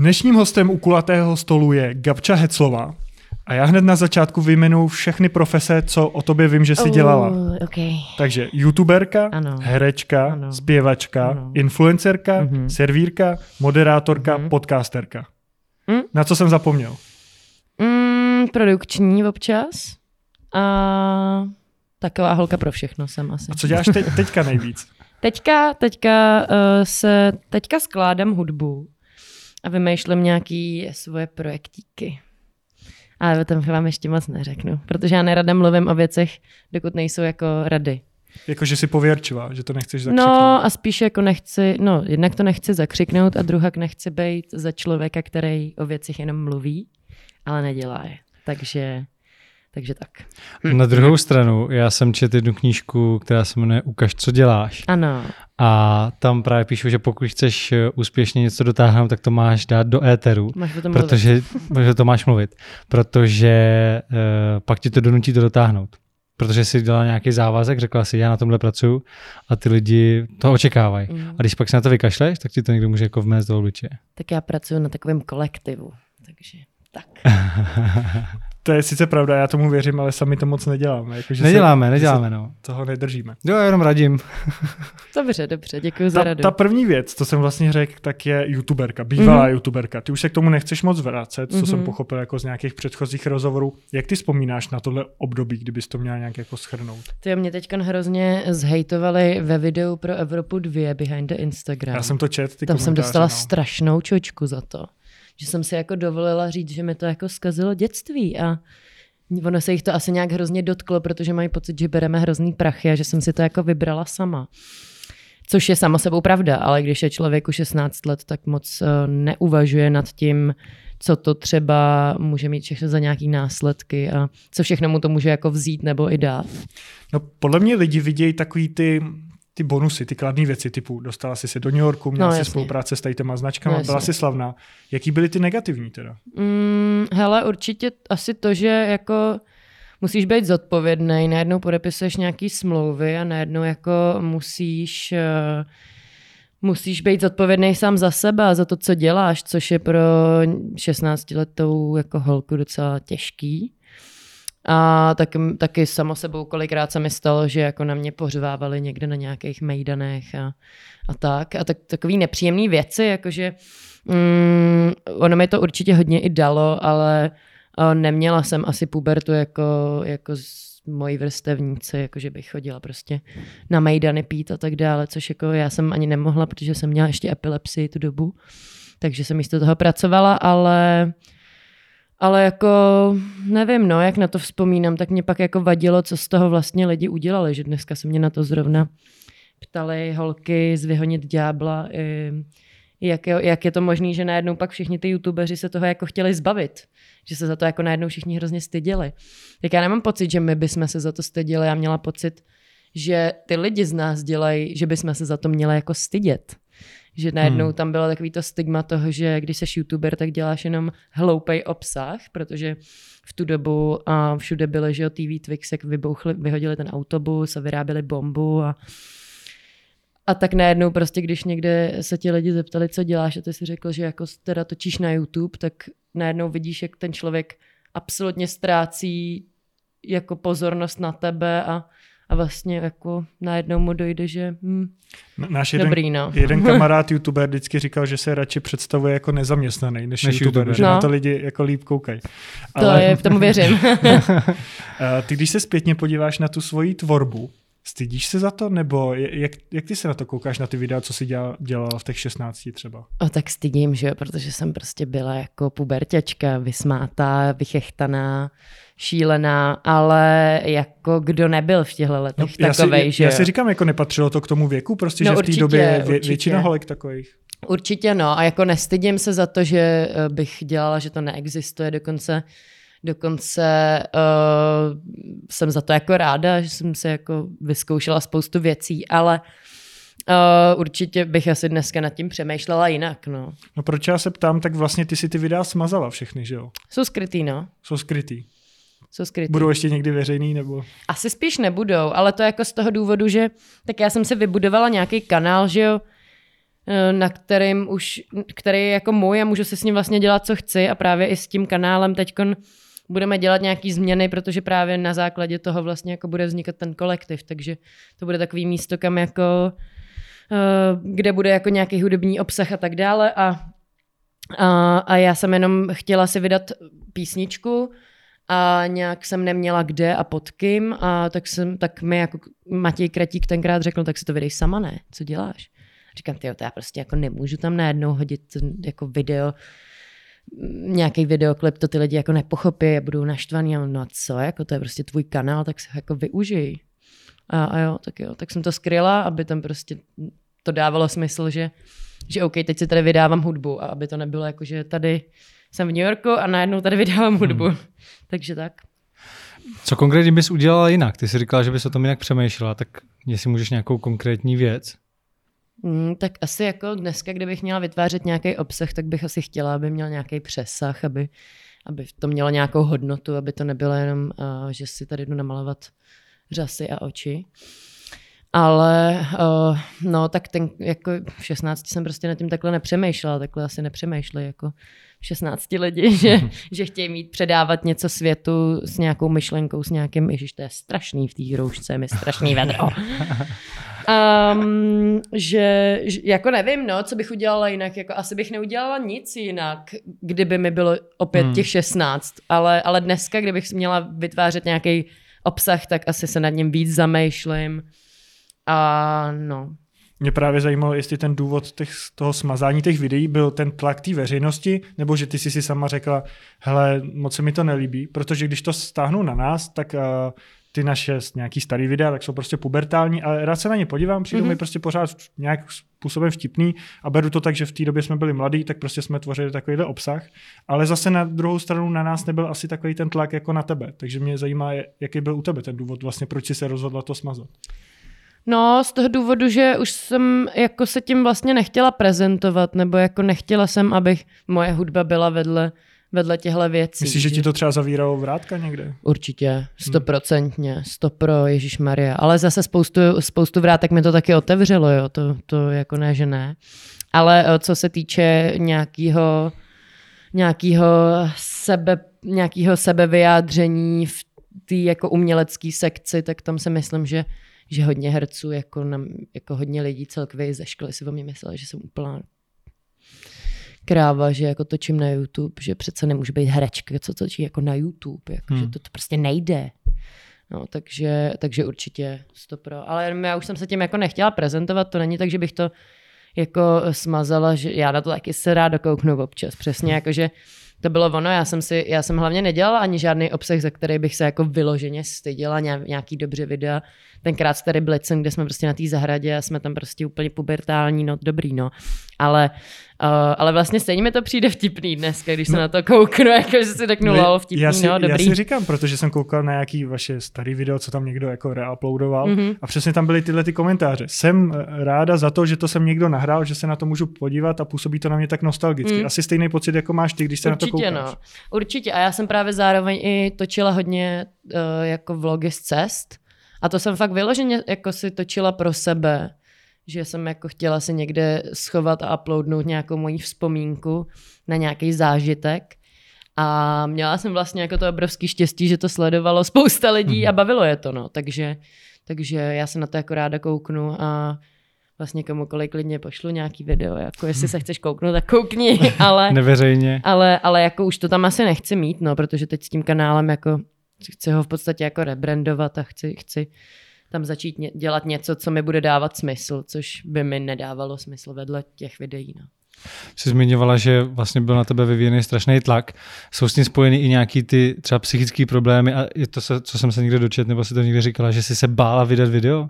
Dnešním hostem u kulatého stolu je Gabča Heclová. A já hned na začátku vyjmenuji všechny profese, co o tobě vím, že jsi dělala. Uh, okay. Takže youtuberka, Ano. herečka, Ano. zpěvačka, Ano. influencerka, Mhm. servírka, moderátorka, Mhm. podcasterka. Mm. Na co jsem zapomněl? Mm, produkční občas. A taková holka pro všechno jsem asi. A co děláš teď, teďka nejvíc? Teďka, teďka uh, se, teďka skládám hudbu a vymýšlím nějaký svoje projektíky. Ale o tom vám ještě moc neřeknu, protože já nerada mluvím o věcech, dokud nejsou jako rady. Jako, že jsi pověrčivá, že to nechceš zakřiknout. No a spíš jako nechci, no jednak to nechci zakřiknout a druhak nechci být za člověka, který o věcech jenom mluví, ale nedělá je. Takže, takže tak. Na druhou stranu, já jsem četl jednu knížku, která se jmenuje Ukaž, co děláš. Ano, A tam právě píšu, že pokud chceš eh, úspěšně něco dotáhnout, tak to máš dát do éteru, máš o tom mluvit. protože, protože to máš mluvit. Protože uh, pak ti to donutí to dotáhnout. Protože jsi dala nějaký závazek, řekla si, já na tomhle pracuju a ty lidi to očekávají. Mm. A když pak se na to vykašleš, tak ti to někdo může jako vmést do obličeje. Tak já pracuji na takovém kolektivu, takže tak. To je sice pravda, já tomu věřím, ale sami to moc neděláme. Jako, že Neděláme, se, neděláme, že no. se toho nedržíme. Jo, já jenom radím. Dobře, dobře, děkuji za radu. ta první věc, co jsem vlastně řekl, tak je youtuberka, bývalá Mhm. youtuberka. Ty už se k tomu nechceš moc vracet, co Mhm. jsem pochopil jako z nějakých předchozích rozhovorů. Jak ty vzpomínáš na tohle období, kdybys to měla nějak jako schrnout? Ty mě teď hrozně zhejtovali ve videu pro Evropu 2 Behind the Instagram. Já jsem to čet, ty Tam jsem dostala no. strašnou čočku za to, že jsem si jako dovolila říct, že mi to jako zkazilo dětství a ono se jich to asi nějak hrozně dotklo, protože mají pocit, že bereme hrozný prachy a že jsem si to jako vybrala sama. Což je sama sebou pravda, ale když je člověku 16 let, tak moc eh, neuvažuje nad tím, co to třeba může mít všechno za nějaký následky a co všechno mu to může jako vzít nebo i dát. No, podle mě lidi vidějí takový ty, ty bonusy, ty kladné věci, typu dostala jsi se do New Yorku, měla No, si jasně. spolupráce s tady těma značkama, No, byla jasně. si slavná. Jaký byly ty negativní teda? Mm, hele, určitě asi to, že jako musíš být zodpovědný, najednou podepisuješ nějaký smlouvy a najednou jako musíš eh, musíš být zodpovědný sám za sebe a za to, co děláš, což je pro 16-letou jako holku docela těžký. A tak, taky samo sebou kolikrát se mi stalo, že jako na mě pořvávali někde na nějakých mejdanech a, a tak. A tak, takový nepříjemný věci, jakože mm, ono mi to určitě hodně i dalo, ale uh, neměla jsem asi pubertu jako, jako z mojí vrstevníci, jakože bych chodila prostě na mejdany pít a tak dále, což jako já jsem ani nemohla, protože jsem měla ještě epilepsii tu dobu, takže jsem místo toho pracovala, ale ale jako nevím, no, jak na to vzpomínám, tak mě pak jako vadilo, co z toho vlastně lidi udělali, že dneska se mě na to zrovna ptali holky z Vyhonit ďábla, jak, je, jak je to možné, že najednou pak všichni ty youtubeři se toho jako chtěli zbavit, že se za to jako najednou všichni hrozně styděli. Tak já nemám pocit, že my bychom se za to styděli, já měla pocit, že ty lidi z nás dělají, že bychom se za to měli jako stydět. Že najednou Hmm. tam bylo takový to stigma toho, že když jsi youtuber, tak děláš jenom hloupej obsah, protože v tu dobu a všude byly, že jo, TV Twix, jak vybouchli, vyhodili ten autobus a vyráběli bombu a a tak najednou prostě, když někde se ti lidi zeptali, co děláš a ty si řekl, že jako teda točíš na YouTube, tak najednou vidíš, jak ten člověk absolutně ztrácí jako pozornost na tebe a, a vlastně jako najednou mu dojde, že hm, Náš jeden, dobrý no. jeden kamarád youtuber vždycky říkal, že se radši představuje jako nezaměstnaný než, Než youtuber, youtuber. že No. na to lidi jako líp koukají. To je, v tomu věřím. Eh, ty když se zpětně podíváš na tu svoji tvorbu, stydíš se za to, nebo jak, jak ty se na to koukáš, na ty videa, co jsi dělal, dělala v těch 16 třeba? O, tak stydím, že jo, protože jsem prostě byla jako puberťačka, vysmátá, vychechtaná, šílená, ale jako kdo nebyl v těchto letech No, já, si, takovej, já, že já si říkám, jako nepatřilo to k tomu věku, prostě, No, že v té určitě, době je vě, určitě. většina holek takových. Určitě no a jako nestydím se za to, že eh, bych dělala, že to neexistuje, dokonce Dokonce uh, jsem za to jako ráda, že jsem se jako vyzkoušela spoustu věcí, ale uh, určitě bych asi dneska nad tím přemýšlela jinak, no. No proč já se ptám, tak vlastně ty si ty videa smazala všechny, že jo? Jsou skrytý, no. Jsou skrytý. Jsou skrytý. Budou ještě někdy veřejný, nebo... Asi spíš nebudou, ale to jako z toho důvodu, že tak já jsem si vybudovala nějaký kanál, že jo, eh, na kterým už, který je jako můj a můžu si s ním vlastně dělat, co chci a právě i s tím kanálem teďkon budeme dělat nějaký změny, protože právě na základě toho vlastně jako bude vznikat ten kolektiv, takže to bude takový místo, kam jako, uh, kde bude jako nějaký hudební obsah a tak dále a, a, a já jsem jenom chtěla si vydat písničku, a nějak jsem neměla kde a pod kým a tak, jsem, tak mi jako Matěj Kratík tenkrát řekl, tak si to vydej sama, ne? Co děláš? Říkám, ty já prostě jako nemůžu tam najednou hodit jako video, nějaký videoklip, to ty lidi jako nepochopí a budou naštvaný a no a co, jako to je prostě tvůj kanál, tak se jako využij. A, a jo, tak jo, tak jsem to skryla, aby tam prostě to dávalo smysl, že, že OK, teď si tady vydávám hudbu a aby to nebylo jako, že tady jsem v New Yorku a najednou tady vydávám hudbu. Hmm. Takže tak. Co konkrétně bys udělala jinak? Ty jsi říkala, že bys o tom jinak přemýšlela, tak jestli můžeš nějakou konkrétní věc? Mm, tak asi jako dneska, kdybych měla vytvářet nějaký obsah, tak bych asi chtěla, aby měl nějaký přesah, aby, aby to mělo nějakou hodnotu, aby to nebylo jenom, uh, že si tady jdu namalovat řasy a oči. Ale uh, no, tak ten, jako v 16 jsem prostě nad tím takhle nepřemýšlela, takhle asi nepřemýšleli jako 16 lidi, že, že chtějí mít předávat něco světu s nějakou myšlenkou, s nějakým, ježiš, to je strašný v té roušce, mi strašný vedro. Um, že, že, jako nevím, no, co bych udělala jinak, jako asi bych neudělala nic jinak, kdyby mi bylo opět hmm. těch 16, ale, ale dneska, kdybych měla vytvářet nějaký obsah, tak asi se nad ním víc zamýšlím. A no, mě právě zajímalo, jestli ten důvod těch, toho smazání těch videí byl ten tlak té veřejnosti, nebo že ty jsi si sama řekla, hele, moc se mi to nelíbí, protože když to stáhnou na nás, tak uh, ty naše nějaký starý videa, tak jsou prostě pubertální, ale rád se na ně podívám, přijdu mm-hmm. mi prostě pořád nějak způsobem vtipný a beru to tak, že v té době jsme byli mladí, tak prostě jsme tvořili takovýhle obsah, ale zase na druhou stranu na nás nebyl asi takový ten tlak jako na tebe, takže mě zajímá, jaký byl u tebe ten důvod vlastně, proč jsi se rozhodla to smazat. No, z toho důvodu, že už jsem jako se tím vlastně nechtěla prezentovat, nebo jako nechtěla jsem, abych moje hudba byla vedle, vedle těchto věcí. Myslíš, že ti to třeba zavíralo vrátka někde? Určitě, hmm. stoprocentně, sto pro Ježíš Maria. Ale zase spoustu, spoustu vrátek mi to taky otevřelo, jo, to, to jako ne, že ne. Ale eh, co se týče nějakého nějakého sebe, nějakého sebevyjádření v té jako umělecké sekci, tak tam si myslím, že že hodně herců, jako, na, jako hodně lidí celkově ze školy si o mě mysleli, že jsem úplná kráva, že jako točím na YouTube, že přece nemůže být herečka, co točí jako na YouTube, jako, hmm. že to, to prostě nejde. No, takže, takže určitě stopro. Ale já už jsem se tím jako nechtěla prezentovat, to není tak, že bych to jako smazala, že já na to taky se rád dokouknu občas. Přesně jako, že to bylo ono, já jsem si, já jsem hlavně nedělala ani žádný obsah, za který bych se jako vyloženě styděla, nějaký dobře videa. Tenkrát starý Blitzen, kde jsme prostě na té zahradě a jsme tam prostě úplně pubertální, no dobrý, no. Ale Uh, ale vlastně stejně mi to přijde vtipný dnes, když se no. na to kouknu, jako že si řeknu, lol, vtipný, já si, no, dobrý. Já si říkám, protože jsem koukal na nějaký vaše starý video, co tam někdo jako reuploadoval mm-hmm. a přesně tam byly tyhle ty komentáře. Jsem eh, ráda za to, že to jsem někdo nahrál, že se na to můžu podívat a působí to na mě tak nostalgicky. Mm. Asi stejný pocit, jako máš ty, když se Určitě, na to koukáš. No. Určitě. A já jsem právě zároveň i točila hodně uh, jako vlogy z cest. A to jsem fakt vyloženě jako si točila pro sebe že jsem jako chtěla si někde schovat a uploadnout nějakou moji vzpomínku na nějaký zážitek. A měla jsem vlastně jako to obrovský štěstí, že to sledovalo spousta lidí a mhm. bavilo je to, no. Takže, takže já se na to jako ráda kouknu a vlastně komukoliv klidně pošlu nějaký video, jako jestli se chceš kouknout, tak koukni, ale... Neveřejně. Ale, ale jako už to tam asi nechci mít, no, protože teď s tím kanálem jako chci ho v podstatě jako rebrandovat a chci, chci tam začít ně, dělat něco, co mi bude dávat smysl, což by mi nedávalo smysl vedle těch videí. No. Jsi zmiňovala, že vlastně byl na tebe vyvíjený strašný tlak. Jsou s tím spojeny i nějaký ty třeba psychické problémy a je to, co jsem se někde dočet, nebo si to někde říkala, že jsi se bála vydat video?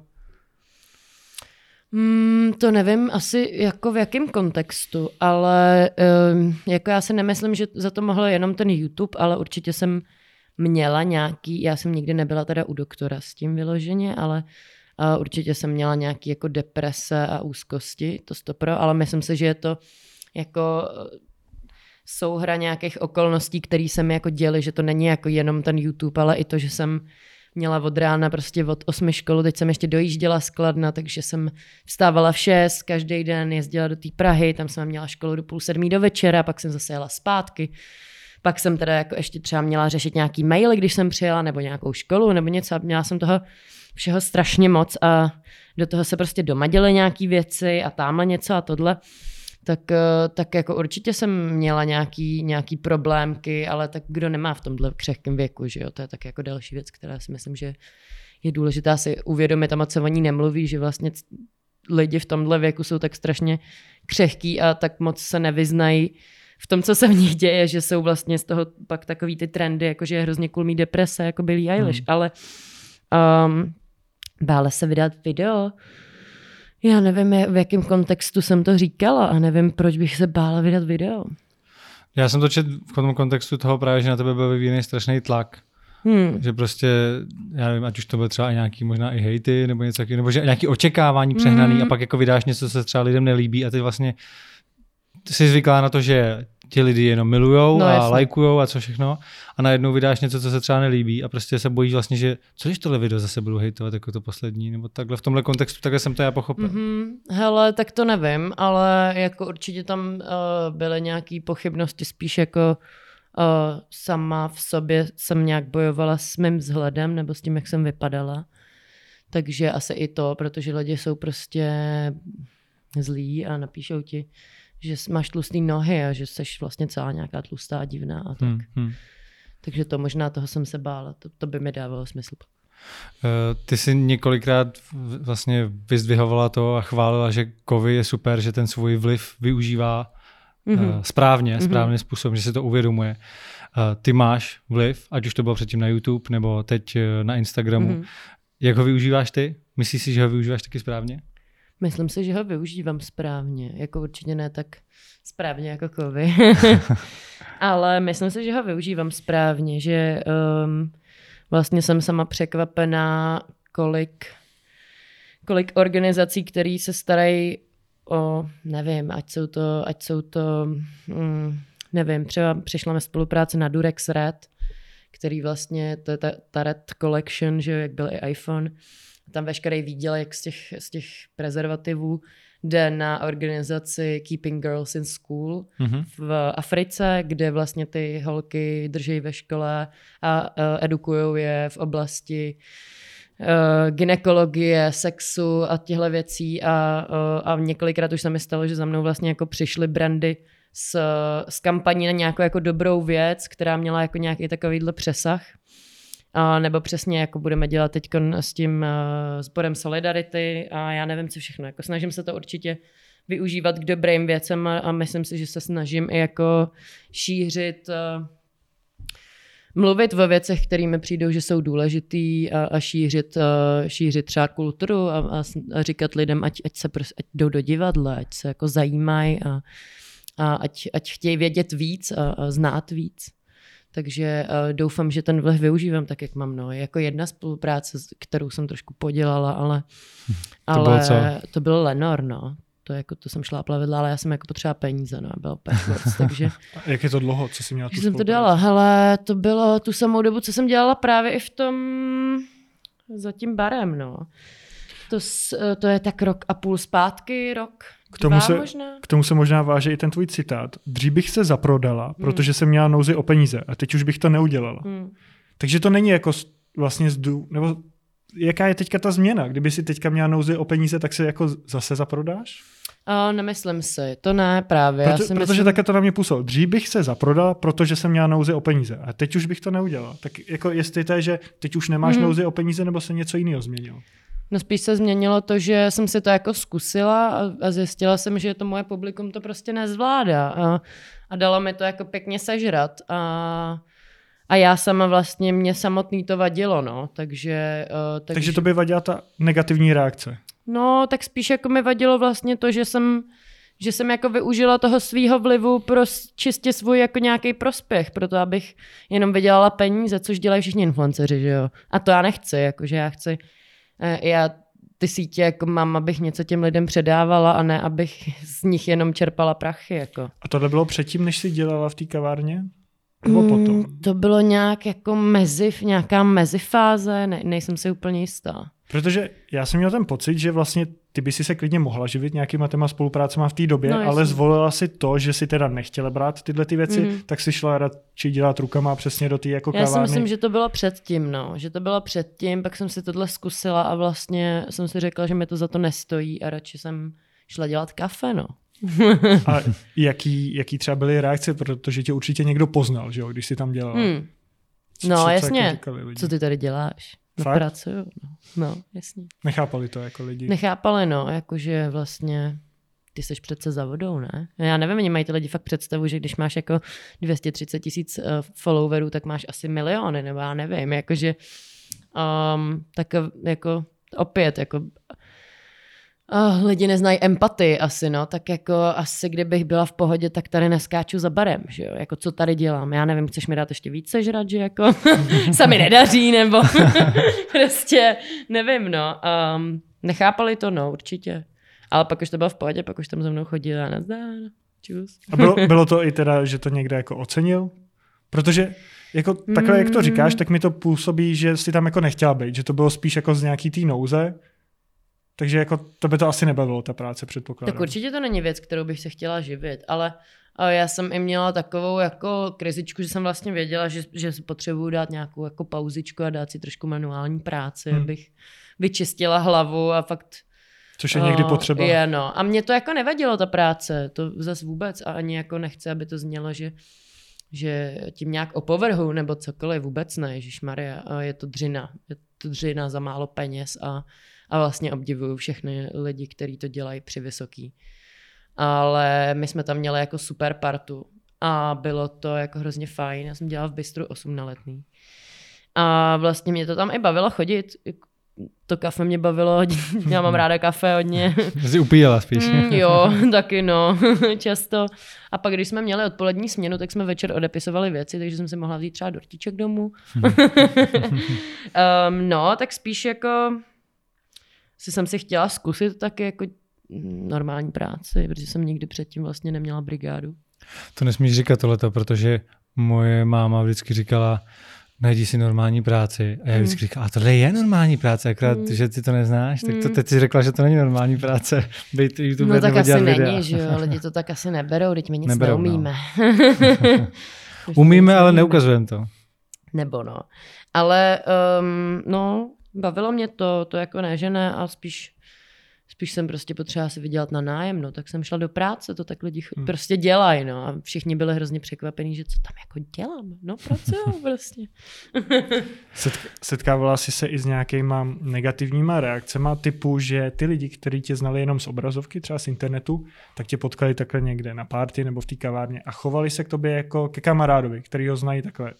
Mm, to nevím asi jako v jakém kontextu, ale um, jako já si nemyslím, že za to mohl jenom ten YouTube, ale určitě jsem měla nějaký, já jsem nikdy nebyla teda u doktora s tím vyloženě, ale uh, určitě jsem měla nějaký jako deprese a úzkosti, to stopro, ale myslím si, že je to jako eh, souhra nějakých okolností, které se mi jako děly, že to není jako jenom ten YouTube, ale i to, že jsem měla od rána prostě od osmi školu, teď jsem ještě dojížděla skladna, takže jsem vstávala v šest, každý den jezdila do té Prahy, tam jsem měla školu do půl sedmí do večera, pak jsem zase jela zpátky. Pak jsem teda jako ještě třeba měla řešit nějaký maily, když jsem přijela, nebo nějakou školu, nebo něco. Měla jsem toho všeho strašně moc a do toho se prostě doma děly nějaký věci a tamhle něco a tohle tak, eh, tak jako určitě jsem měla nějaký, nějaký problémky, ale tak kdo nemá v tomhle křehkém věku, že jo, to je tak jako další věc, která si myslím, že je důležitá si uvědomit a moc se o ní nemluví, že vlastně lidi v tomhle věku jsou tak strašně křehký a tak moc se nevyznají v tom, co se v nich děje, že jsou vlastně z toho pak takový ty trendy, jako že je hrozně cool mít deprese, jako Billie Eilish, hmm. ale um, bále se vydat video, já nevím, v jakém kontextu jsem to říkala a nevím, proč bych se bála vydat video. Já jsem to čet v tom kontextu toho právě, že na tebe byl vyvíjený strašný tlak. Hmm. Že prostě, já nevím, ať už to byl třeba nějaký možná i hejty nebo něco takového, nebo že nějaký očekávání přehnaný hmm. a pak jako vydáš něco, co se třeba lidem nelíbí a ty vlastně jsi zvyklá na to, že ti lidi jenom milujou no, a jasný. lajkujou a co všechno a najednou vydáš něco, co se třeba nelíbí a prostě se bojíš vlastně, že co když tohle video zase budu hejtovat jako to poslední, nebo takhle v tomhle kontextu, takhle jsem to já pochopil. Mm-hmm. Hele, tak to nevím, ale jako určitě tam uh, byly nějaké pochybnosti spíš jako uh, sama v sobě jsem nějak bojovala s mým vzhledem nebo s tím, jak jsem vypadala. Takže asi i to, protože lidi jsou prostě zlí a napíšou ti, že máš tlustý nohy a že jsi vlastně celá nějaká tlustá divná a tak. Hmm, hmm. Takže to možná toho jsem se bála, to, to by mi dávalo smysl. Eh, ty jsi několikrát vlastně vyzdvihovala to a chválila, že Kovy je super, že ten svůj vliv využívá mm-hmm. správně, mm-hmm. správným způsobem, že se to uvědomuje. Eh, ty máš vliv, ať už to bylo předtím na YouTube nebo teď na Instagramu. Mm-hmm. Jak ho využíváš ty? Myslíš si, že ho využíváš taky správně? Myslím si, že ho využívám správně. Jako určitě ne tak správně jako kovy. Ale myslím si, že ho využívám správně, že um, vlastně jsem sama překvapená, kolik, kolik organizací, které se starají o, nevím, ať jsou to, ať jsou to, mm, nevím, třeba přišla na spolupráci na Durex Red, který vlastně, to je ta, ta Red Collection, že jak byl i iPhone, tam veškerý výdělek z těch, z těch prezervativů jde na organizaci Keeping Girls in School mm-hmm. v Africe, kde vlastně ty holky drží ve škole a uh, edukují je v oblasti uh, ginekologie, sexu a těchto věcí a, uh, a několikrát už se mi stalo, že za mnou vlastně jako přišly brandy s, s kampaní na nějakou jako dobrou věc, která měla jako nějaký takovýhle přesah a nebo přesně jako budeme dělat teď s tím uh, sborem Solidarity a já nevím, co všechno. Jako snažím se to určitě využívat k dobrým věcem a, a myslím si, že se snažím i jako šířit uh, mluvit o věcech, které mi přijdou, že jsou důležitý a, a šířit, uh, šířit třeba kulturu a, a, a říkat lidem, ať, ať se prostě, ať jdou do divadla, ať se jako zajímají a, a ať, ať chtějí vědět víc a, a znát víc. Takže uh, doufám, že ten vliv využívám tak, jak mám. No. Jako jedna spolupráce, kterou jsem trošku podělala, ale, to, ale bylo co? to byl Lenor, no. To, jako, to jsem šla plavidla, ale já jsem jako potřeba peníze, no, byl moc, takže... jak je to dlouho, co jsi měla tu jsem to dělala, hele, to bylo tu samou dobu, co jsem dělala právě i v tom, za tím barem, no. To, eh, to je tak rok a půl zpátky, rok, k tomu, se, k tomu se možná váže i ten tvůj citát. Dřív bych se zaprodala, hmm. protože jsem měla nouzi o peníze a teď už bych to neudělala. Hmm. Takže to není jako vlastně zdu, nebo jaká je teďka ta změna? Kdyby si teďka měla nouzi o peníze, tak se jako zase zaprodáš? O, nemyslím si, to ne právě. Proto, Já si protože myslím... také to na mě působilo. Dřív bych se zaprodala, protože jsem měla nouzi o peníze. A teď už bych to neudělal. Tak jako jestli to je, že teď už nemáš hmm. nouzi o peníze, nebo se něco jiného změnilo? No spíš se změnilo to, že jsem si to jako zkusila a, a zjistila jsem, že to moje publikum to prostě nezvládá a, a dalo mi to jako pěkně sežrat a, a já sama vlastně, mě samotný to vadilo, no, takže... Uh, takže... takže to by vadila ta negativní reakce? No, tak spíš jako mi vadilo vlastně to, že jsem že jsem jako využila toho svého vlivu pro čistě svůj jako nějaký prospěch, proto abych jenom vydělala peníze, což dělají všichni influenceři, že jo. A to já nechci, jakože já chci já ty sítě jako mám, abych něco těm lidem předávala a ne, abych z nich jenom čerpala prachy. Jako. A tohle bylo předtím, než jsi dělala v té kavárně? Nebo potom? Mm, to bylo nějak jako mezi, nějaká mezifáze, ne, nejsem si úplně jistá. Protože já jsem měl ten pocit, že vlastně ty by si se klidně mohla živit nějakýma těma spoluprácema v té době, no, ale zvolila si to, že si teda nechtěla brát tyhle ty věci, mm. tak si šla radši dělat rukama přesně do té jako Já si myslím, že to bylo předtím, no. Že to bylo předtím, pak jsem si tohle zkusila a vlastně jsem si řekla, že mi to za to nestojí a radši jsem šla dělat kafe, no. a jaký, jaký třeba byly reakce, protože tě určitě někdo poznal, že jo, když jsi tam dělala. Hmm. No co, jasně, jako co ty tady děláš? No, Fakt? pracuju, no. no, jasně. Nechápali to jako lidi? Nechápali, no, jakože vlastně ty jsi přece za vodou, ne? Já nevím, oni mají ty lidi fakt představu, že když máš jako 230 tisíc uh, followerů, tak máš asi miliony, nebo já nevím, jakože um, tak jako opět, jako oh, lidi neznají empatii asi, no, tak jako asi kdybych byla v pohodě, tak tady neskáču za barem, že jo, jako co tady dělám, já nevím, chceš mi dát ještě více žrat, že jako? Se mi nedaří, nebo prostě nevím, no, um, nechápali to, no, určitě, ale pak už to bylo v pohodě, pak už tam za mnou chodila, nazdár, čus. A bylo, bylo to i teda, že to někde jako ocenil? Protože jako takhle, jak to mm. říkáš, tak mi to působí, že si tam jako nechtěla být, že to bylo spíš jako z nějaký tý nouze, takže jako to by to asi nebavilo, ta práce, předpokládám. Tak určitě to není věc, kterou bych se chtěla živit, ale já jsem i měla takovou jako krizičku, že jsem vlastně věděla, že, že potřebuju dát nějakou jako pauzičku a dát si trošku manuální práci, hmm. abych vyčistila hlavu a fakt Což je někdy potřeba. Je, no. A mě to jako nevadilo, ta práce, to zase vůbec a ani jako nechci, aby to znělo, že, že tím nějak opovrhu nebo cokoliv, vůbec ne, Maria, je to dřina, je to dřina za málo peněz a a vlastně obdivuju všechny lidi, kteří to dělají při vysoký. Ale my jsme tam měli jako super partu a bylo to jako hrozně fajn. Já jsem dělala v Bistru 8 na letný. A vlastně mě to tam i bavilo chodit. To kafe mě bavilo, já mám ráda kafe hodně. Jsi upíjela spíš. Mm, jo, taky no, často. A pak, když jsme měli odpolední směnu, tak jsme večer odepisovali věci, takže jsem si mohla vzít třeba dortiček domů. um, no, tak spíš jako si jsem si chtěla zkusit taky jako normální práci, protože jsem nikdy předtím vlastně neměla brigádu. To nesmíš říkat tohleto, protože moje máma vždycky říkala, najdi si normální práci. A já vždycky mm. říkám, a tohle je normální práce, akrát, mm. že ty to neznáš, tak to mm. teď si řekla, že to není normální práce. Být YouTuber no tak asi videa. není, že jo, lidi to tak asi neberou, teď my nic neberou, no. neumíme. No. Umíme, ale neukazujeme to. Nebo no. Ale um, no, bavilo mě to, to jako ne, že ne, a spíš spíš jsem prostě potřeba si vydělat na nájem, no, tak jsem šla do práce, to tak lidi hmm. prostě dělají, no, a všichni byli hrozně překvapení, že co tam jako dělám, no, pracuju prostě. setkávala jsi se i s nějakýma negativníma reakcemi typu, že ty lidi, kteří tě znali jenom z obrazovky, třeba z internetu, tak tě potkali takhle někde na párty nebo v té kavárně a chovali se k tobě jako ke kamarádovi, který ho znají takhle.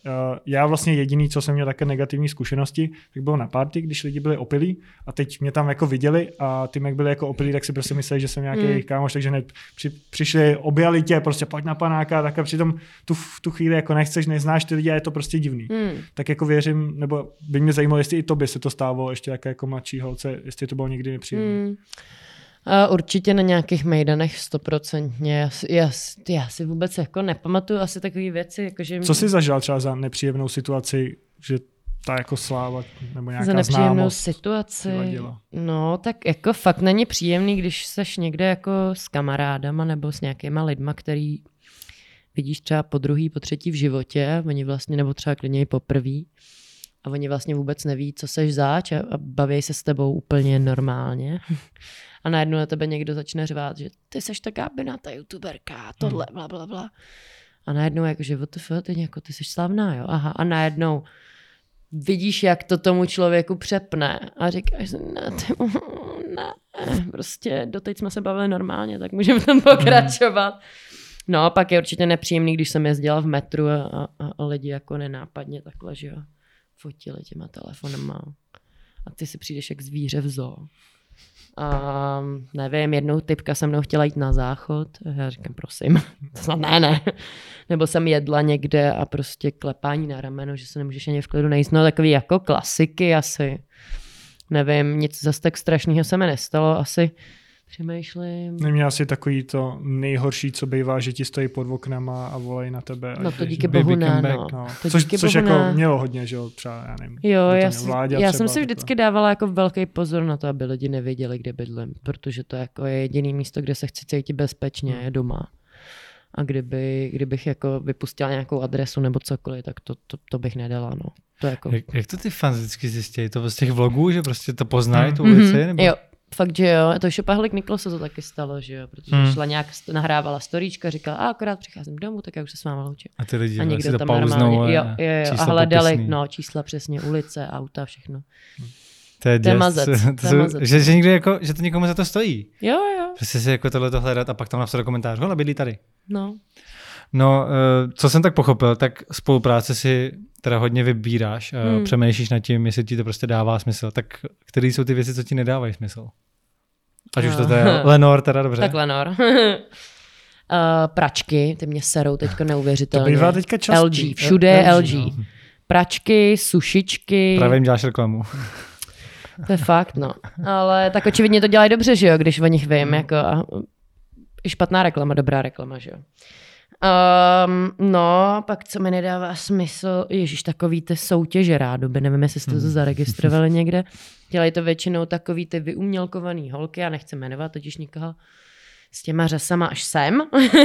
Já vlastně jediný, co jsem měl také negativní zkušenosti, tak bylo na párty, když lidi byli opilí a teď mě tam jako viděli a ty byli jako opilí, tak si prostě mysleli, že jsem nějaký mm. kámoš, takže hned při, přišli, objali tě, prostě pojď na panáka, tak a přitom tu, tu chvíli jako nechceš, neznáš ty lidi a je to prostě divný. Mm. Tak jako věřím, nebo by mě zajímalo, jestli i to by se to stávalo ještě jako, jako mladší holce, jestli to bylo někdy nepříjemné. Mm. Uh, určitě na nějakých mejdanech stoprocentně. Já, já, já si vůbec jako nepamatuju asi takové věci. Jako že... Co jsi zažil třeba za nepříjemnou situaci, že ta jako sláva nebo nějaká Za nepříjemnou situaci. No, tak jako fakt není příjemný, když seš někde jako s kamarádama nebo s nějakýma lidma, který vidíš třeba po druhý, po třetí v životě, oni vlastně, nebo třeba klidně i poprvý, a oni vlastně vůbec neví, co seš zač a, a baví se s tebou úplně normálně. A najednou na tebe někdo začne řvát, že ty seš taká ta youtuberka, tohle, hmm. bla, bla, bla. A najednou jakože, what the fuck, ty, jako, ty jsi slavná, jo, aha. A najednou vidíš, jak to tomu člověku přepne a říkáš, ne, ty, ne, prostě doteď jsme se bavili normálně, tak můžeme tam pokračovat. No a pak je určitě nepříjemný, když jsem jezdila v metru a, a, a lidi jako nenápadně takhle, že jo, fotili těma telefonama a ty si přijdeš jak zvíře v zoo. A nevím, jednou typka se mnou chtěla jít na záchod. Já říkám, prosím, to snad ne, ne. Nebo jsem jedla někde a prostě klepání na rameno, že se nemůžeš ani v klidu nejíst. No takový jako klasiky asi. Nevím, nic zase tak strašného se mi nestalo. Asi Přemýšlím. Neměl jsi takový to nejhorší, co bývá, že ti stojí pod oknama a volají na tebe. No a to díky bohu ne, no. back, No, To což, díky což bohu jako ne. mělo hodně, že jo, třeba, já nevím. Jo, já, si, já třeba, jsem si takhle. vždycky dávala jako velký pozor na to, aby lidi nevěděli, kde bydlím, protože to jako je jediný místo, kde se chci cítit bezpečně, Hmm. je doma. A kdyby, kdybych jako vypustila nějakou adresu nebo cokoliv, tak to, to, to bych nedala, no. To jako... Jak, jak to ty fans vždycky zjistí? To z těch vlogů, že prostě to poznají, tu Mhm, ulici? Nebo? Jo, fakt, že jo. To Šopahlik Niklo se to taky stalo, že jo, protože Hmm. šla nějak, nahrávala storíčka, říkala, a akorát přicházím domů, tak já už se s váma loučím. A ty lidi A někdo tam normálně, jo, a jo, jo, a hledali, popisný. no, čísla přesně, ulice, auta, všechno. To je To je mazec, to jsou- mazec. Že, že, někdo jako, že to někomu za to stojí. Jo, jo, Prostě si jako tohle hledat a pak tam napsat do komentářů, hele, bydlí tady. no. No, eh, co jsem tak pochopil, tak spolupráce si teda hodně vybíráš, hmm. Přemýšlíš nad tím, jestli ti to prostě dává smysl. Tak které jsou ty věci, co ti nedávají smysl? Ať už to je Lenor, teda dobře. Tak Lenor. uh, pračky, ty mě serou teďko neuvěřitelně. To bývá teďka častý. LG, všude je LG. no. Pračky, sušičky, Právě jim děláš reklamu. to je fakt, no. Ale tak očividně to dělají dobře, že jo, když o nich vím, jako i špatná reklama, dobrá reklama, že jo. Um, no, pak co mi nedává smysl, ježíš, takový ty soutěže rádoby, nevím, jestli jste to zaregistrovali někde. Dělají to většinou takový ty vyumělkovaný holky, já nechci jmenovat totiž nikoho, s těma řasama až sem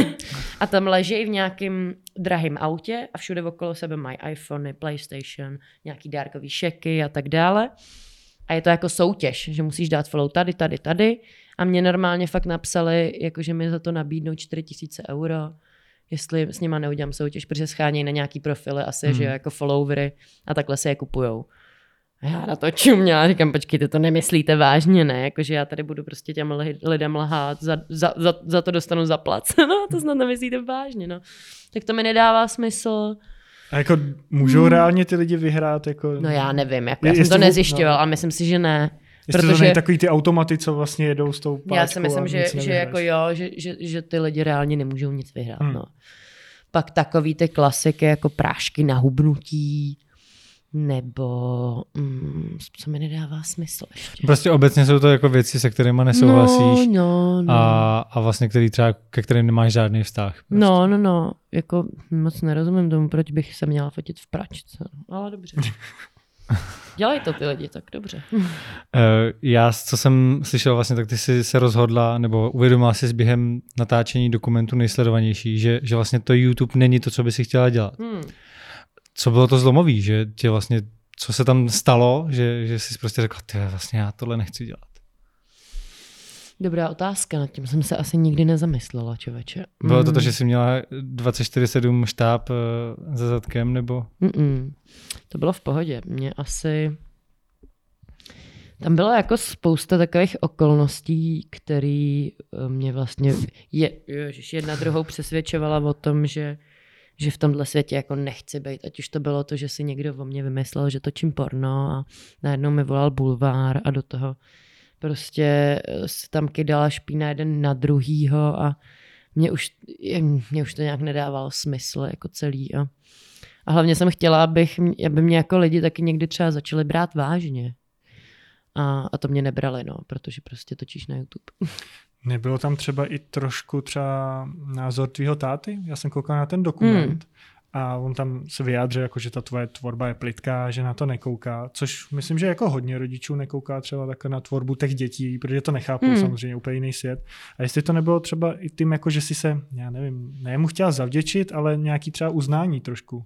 a tam ležejí v nějakém drahém autě a všude okolo sebe mají iPhony, PlayStation, nějaký dárkový šeky a tak dále. A je to jako soutěž, že musíš dát follow tady, tady, tady. A mě normálně fakt napsali, jako že mi za to nabídnou 4000 euro, jestli s nima neudělám soutěž, protože schánějí na nějaký profily asi, Hmm. že jako followery a takhle se je kupujou. A já na to čuměla, říkám, počkejte, to nemyslíte vážně, ne? Jakože já tady budu prostě těm li- lidem lhát, za, za, za, za to dostanu zaplaceno, to snad nemyslíte vážně, no. Tak to mi nedává smysl. A jako můžou reálně ty lidi vyhrát? Jako, No já nevím, jako já jsem to nezjišťoval, no. ale myslím si, že ne. Jestli to protože- není takový ty automaty, co vlastně jedou s tou páčkou Já si myslím, že, že jako jo, že, že, že ty lidi reálně nemůžou nic vyhrát. Hmm. No. Pak takový ty klasiky jako prášky na hubnutí, nebo mm, co mi nedává smysl ještě. Prostě obecně jsou to jako věci, se kterými nesouhlasíš No, no, no. a, a vlastně který třeba, ke kterým nemáš žádný vztah. Prostě. No, no, no, jako moc nerozumím tomu, proč bych se měla fotit v pračce, no. ale dobře. Dělají to ty lidi, tak dobře. Eh, Já, co jsem slyšel vlastně, tak ty jsi se rozhodla, nebo uvědomila si s během natáčení dokumentu nejsledovanější, že, že vlastně to YouTube není to, co by si chtěla dělat. Hmm. Co bylo to zlomový, že tě vlastně, co se tam stalo, že, že jsi prostě řekla, ty vlastně já tohle nechci dělat. Dobrá otázka, nad tím jsem se asi nikdy nezamyslela, člověče. Bylo to to, že jsi měla 24-7 štáb eh, za zadkem, nebo? Mm-mm. To bylo v pohodě. Mě asi... Tam bylo jako spousta takových okolností, které mě vlastně je, ježiš, jedna druhou přesvědčovala o tom, že, že v tomhle světě jako nechci být. Ať už to bylo to, že si někdo o mě vymyslel, že točím porno a najednou mi volal bulvár a do toho prostě eh, se tam kydala špína jeden na druhýho a mě už, mě už to nějak nedávalo smysl jako celý. A, a hlavně jsem chtěla, abych, aby mě jako lidi taky někdy třeba začali brát vážně. A, a to mě nebrali, no, protože prostě točíš na YouTube. Nebylo tam třeba i trošku třeba názor tvýho táty? Já jsem koukal na ten dokument Hmm. A on tam se vyjádřil, jako, že ta tvoje tvorba je plitká, že na to nekouká, což myslím, že jako hodně rodičů nekouká třeba takhle na tvorbu těch dětí, protože to nechápou Hmm. samozřejmě úplně jiný svět. A jestli to nebylo třeba i tím, jako, že si se, já nevím, ne mu chtěla zavděčit, ale nějaký třeba uznání trošku.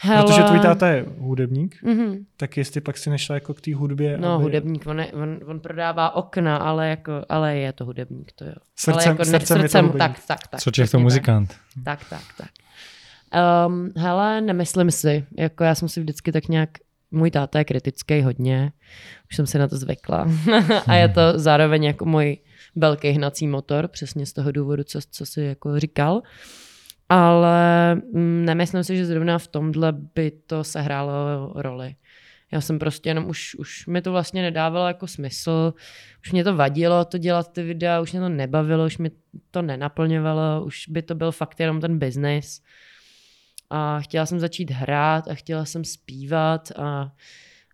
Hele, Protože tvůj táta je hudebník, Mhm. tak jestli pak si nešla jako k té hudbě. No, aby... hudebník, on, je, on, on prodává okna, ale, jako, ale je to hudebník, to jo. ale Srdcem- jako srdcem je to srdcem, hudebník. tak, tak, tak. Co Čech to tak. muzikant? Tak, tak, tak. Um, hele, nemyslím si. Jako já jsem si vždycky tak nějak, můj táta je kritický hodně, už jsem si na to zvykla. a je to zároveň jako můj velký hnací motor, přesně z toho důvodu, co, co si jako říkal. Ale mm, nemyslím si, že zrovna v tomhle by to sehrálo roli. Já jsem prostě jenom už, už mi to vlastně nedávalo jako smysl, už mě to vadilo to dělat ty videa, už mě to nebavilo, už mi to nenaplňovalo, už by to byl fakt jenom ten business. A chtěla jsem začít hrát a chtěla jsem zpívat a,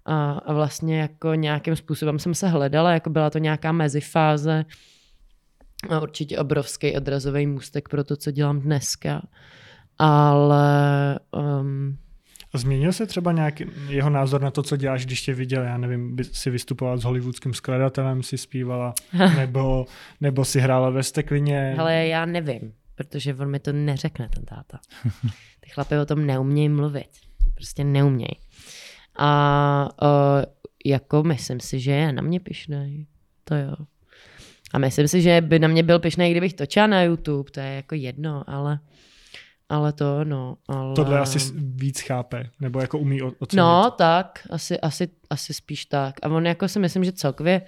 A, a vlastně jako nějakým způsobem jsem se hledala, jako byla to nějaká mezifáze, a určitě obrovský odrazový můstek pro to, co dělám dneska. Ale um, Změnil se třeba nějaký jeho názor na to, co děláš, když tě viděl, já nevím, by si vystupoval s hollywoodským skladatelem, si zpívala, nebo, nebo si hrála ve steklině? Ale já nevím, protože on mi to neřekne, ten táta. Ty chlapy o tom neumějí mluvit. Prostě neumějí. A uh, jako myslím si, že je na mě pišnej. To jo. A myslím si, že by na mě byl pišnej, kdybych točila na YouTube, to je jako jedno, ale ale to no. Ale... Tohle asi víc chápe, nebo jako umí ocenit. No, tak, asi, asi, asi spíš tak. A on jako si myslím, že celkově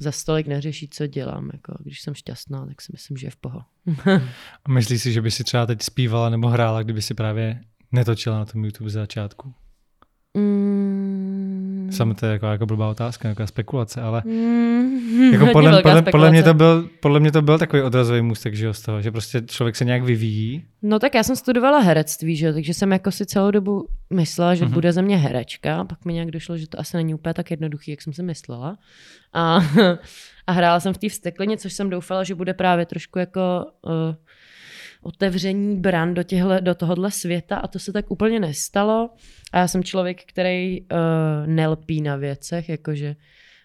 za stolik neřeší, co dělám. Jako, když jsem šťastná, tak si myslím, že je v poho. A myslíš si, že by si třeba teď zpívala nebo hrála, kdyby si právě netočila na tom YouTube z začátku? Mm. Sam to je jako, jako blbá otázka, jako spekulace, ale mm. jako podle, podle, podle, mě to byl, podle mě to byl takový odrazový můstek, že jo, z toho, že prostě člověk se nějak vyvíjí. No tak já jsem studovala herectví, že jo, takže jsem jako si celou dobu myslela, že mm-hmm. bude ze mě herečka, pak mi nějak došlo, že to asi není úplně tak jednoduchý, jak jsem si myslela. A, a hrála jsem v té vsteklině, což jsem doufala, že bude právě trošku jako uh, otevření bran do, těhle, do tohohle světa a to se tak úplně nestalo. A já jsem člověk, který uh, nelpí na věcech, jakože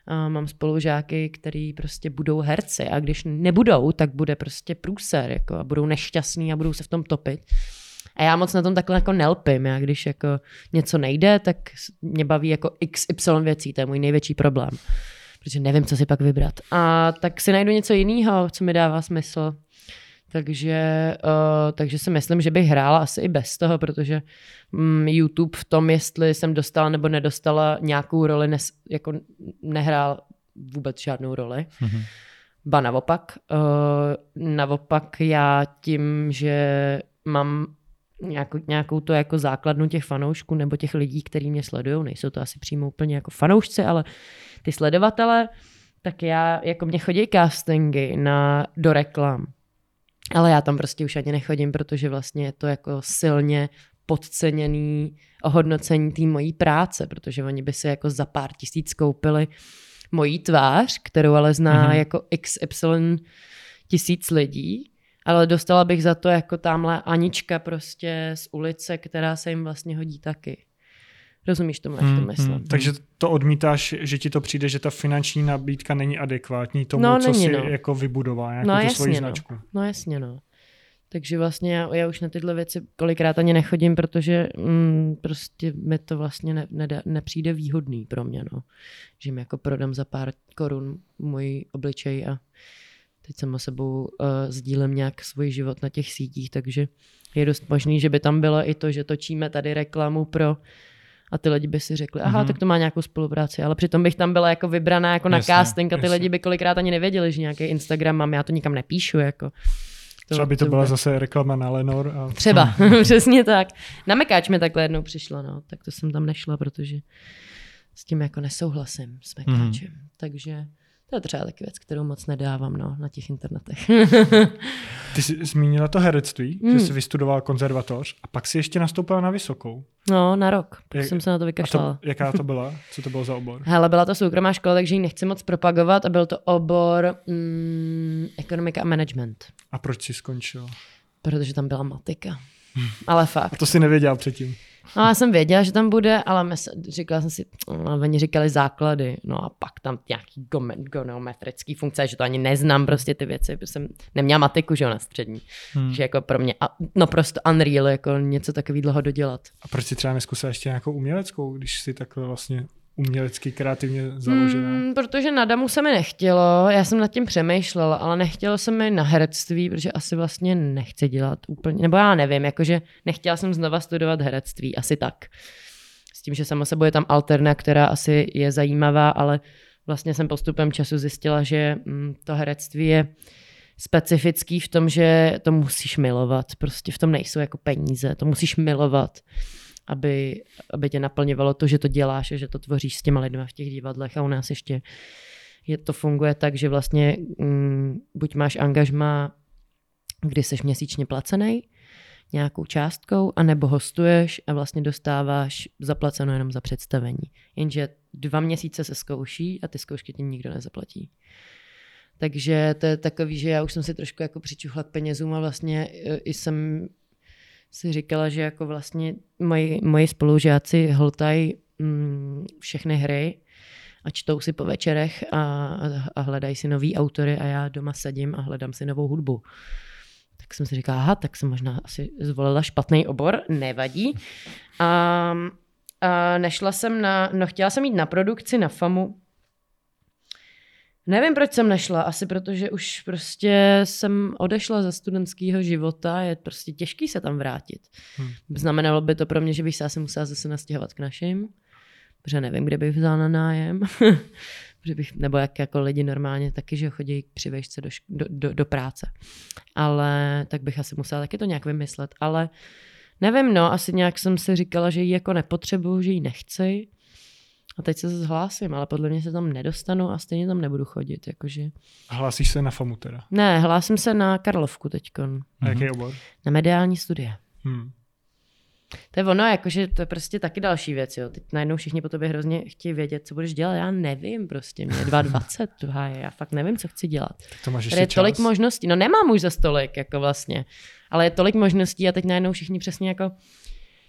uh, mám spolužáky, který prostě budou herci a když nebudou, tak bude prostě průser jako, a budou nešťastní a budou se v tom topit. A já moc na tom takhle jako nelpím. Já když jako něco nejde, tak mě baví jako XY věcí. To je můj největší problém. Protože nevím, co si pak vybrat. A tak si najdu něco jiného, co mi dává smysl. Takže, uh, takže si myslím, že bych hrála asi i bez toho, protože um, YouTube v tom, jestli jsem dostala nebo nedostala nějakou roli, nes, jako nehrál vůbec žádnou roli. Mm-hmm. Ba naopak. Uh, naopak já tím, že mám nějakou, nějakou to jako základnu těch fanoušků nebo těch lidí, kteří mě sledují, nejsou to asi přímo úplně jako fanoušci, ale ty sledovatele, tak já, jako mě chodí castingy na, do reklam ale já tam prostě už ani nechodím, protože vlastně je to jako silně podceněný ohodnocení té mojí práce, protože oni by si jako za pár tisíc koupili mojí tvář, kterou ale zná mm-hmm. jako XY tisíc lidí, ale dostala bych za to jako tamhle Anička prostě z ulice, která se jim vlastně hodí taky. Rozumíš tomu, jak to hmm, myslím. Hmm, takže to odmítáš, že ti to přijde, že ta finanční nabídka není adekvátní tomu, no, co není, si no. jako vybudoval, jako no, tu jasně, svoji no. značku. No jasně, no. Takže vlastně já, já už na tyhle věci kolikrát ani nechodím, protože mm, prostě mi to vlastně ne, ne, nepřijde výhodný pro mě, no. Že mi jako prodám za pár korun můj obličej a teď sama sebou uh, sdílem nějak svůj život na těch sítích, takže je dost možný, že by tam bylo i to, že točíme tady reklamu pro a ty lidi by si řekli, aha, mm-hmm. tak to má nějakou spolupráci, ale přitom bych tam byla jako vybraná jako jasně, na casting a ty jasně. lidi by kolikrát ani nevěděli, že nějaký Instagram mám, já to nikam nepíšu, jako. To, Třeba by to, to byla bude. zase reklama na Lenor. A... Třeba, přesně tak. Na Mekáč mi takhle jednou přišla, no, tak to jsem tam nešla, protože s tím jako nesouhlasím s Mekáčem. Mm-hmm. Takže to je třeba taky věc, kterou moc nedávám no, na těch internetech. Ty jsi zmínila to herectví, mm. že jsi vystudovala konzervatoř a pak si ještě nastoupila na vysokou. No, na rok. Jak, jsem se na to vykašlala. To, jaká to byla? Co to bylo za obor? Hele, byla to soukromá škola, takže ji nechci moc propagovat a byl to obor mm, ekonomika a management. A proč jsi skončila? Protože tam byla matika. Ale fakt. A to si nevěděla předtím. No já jsem věděla, že tam bude, ale mes, říkala jsem si, no, oni říkali základy, no a pak tam nějaký geometrický funkce, že to ani neznám prostě ty věci, protože jsem neměla matiku, že jo, na střední. Hmm. Že jako pro mě, no prostě unreal, jako něco takový dlouho dodělat. A proč si třeba neskusila ještě nějakou uměleckou, když si takhle vlastně umělecky kreativně založená? Hmm, protože na damu se mi nechtělo, já jsem nad tím přemýšlela, ale nechtělo se mi na herectví, protože asi vlastně nechci dělat úplně, nebo já nevím, jakože nechtěla jsem znova studovat herectví, asi tak. S tím, že sama sebou je tam alterna, která asi je zajímavá, ale vlastně jsem postupem času zjistila, že mm, to herectví je specifický v tom, že to musíš milovat. Prostě v tom nejsou jako peníze, to musíš milovat aby, aby tě naplňovalo to, že to děláš a že to tvoříš s těma lidmi v těch divadlech a u nás ještě je, to funguje tak, že vlastně mm, buď máš angažma, kdy jsi měsíčně placený, nějakou částkou, anebo hostuješ a vlastně dostáváš zaplaceno jenom za představení. Jenže dva měsíce se zkouší a ty zkoušky ti nikdo nezaplatí. Takže to je takový, že já už jsem si trošku jako přičuchla k penězům a vlastně e, i jsem si říkala, že jako vlastně moji, moji spolužáci hltají mm, všechny hry a čtou si po večerech a, a hledají si nový autory a já doma sedím a hledám si novou hudbu. Tak jsem si říkala, aha, tak jsem možná asi zvolila špatný obor, nevadí. A, a nešla jsem na, no chtěla jsem jít na produkci, na FAMu, Nevím, proč jsem nešla, asi protože už prostě jsem odešla ze studentského života, je prostě těžký se tam vrátit. Hmm. Znamenalo by to pro mě, že bych se asi musela zase nastěhovat k našim, protože nevím, kde bych vzala na nájem. že bych, nebo jak jako lidi normálně taky, že chodí při vejšce do, do, do, do práce. Ale tak bych asi musela taky to nějak vymyslet. Ale nevím, no, asi nějak jsem si říkala, že ji jako nepotřebuju, že ji nechci. A teď se zhlásím, ale podle mě se tam nedostanu a stejně tam nebudu chodit. Jakože... Hlásíš se na FAMu teda? Ne, hlásím se na Karlovku teď. A jaký obor? Na mediální studie. Hmm. To je ono, jakože to je prostě taky další věc, jo. Teď najednou všichni po tobě hrozně chtějí vědět, co budeš dělat. Já nevím prostě, mě je 22, já fakt nevím, co chci dělat. To máš ještě je čas. tolik možností, no nemám už za stolik, jako vlastně, ale je tolik možností a teď najednou všichni přesně jako,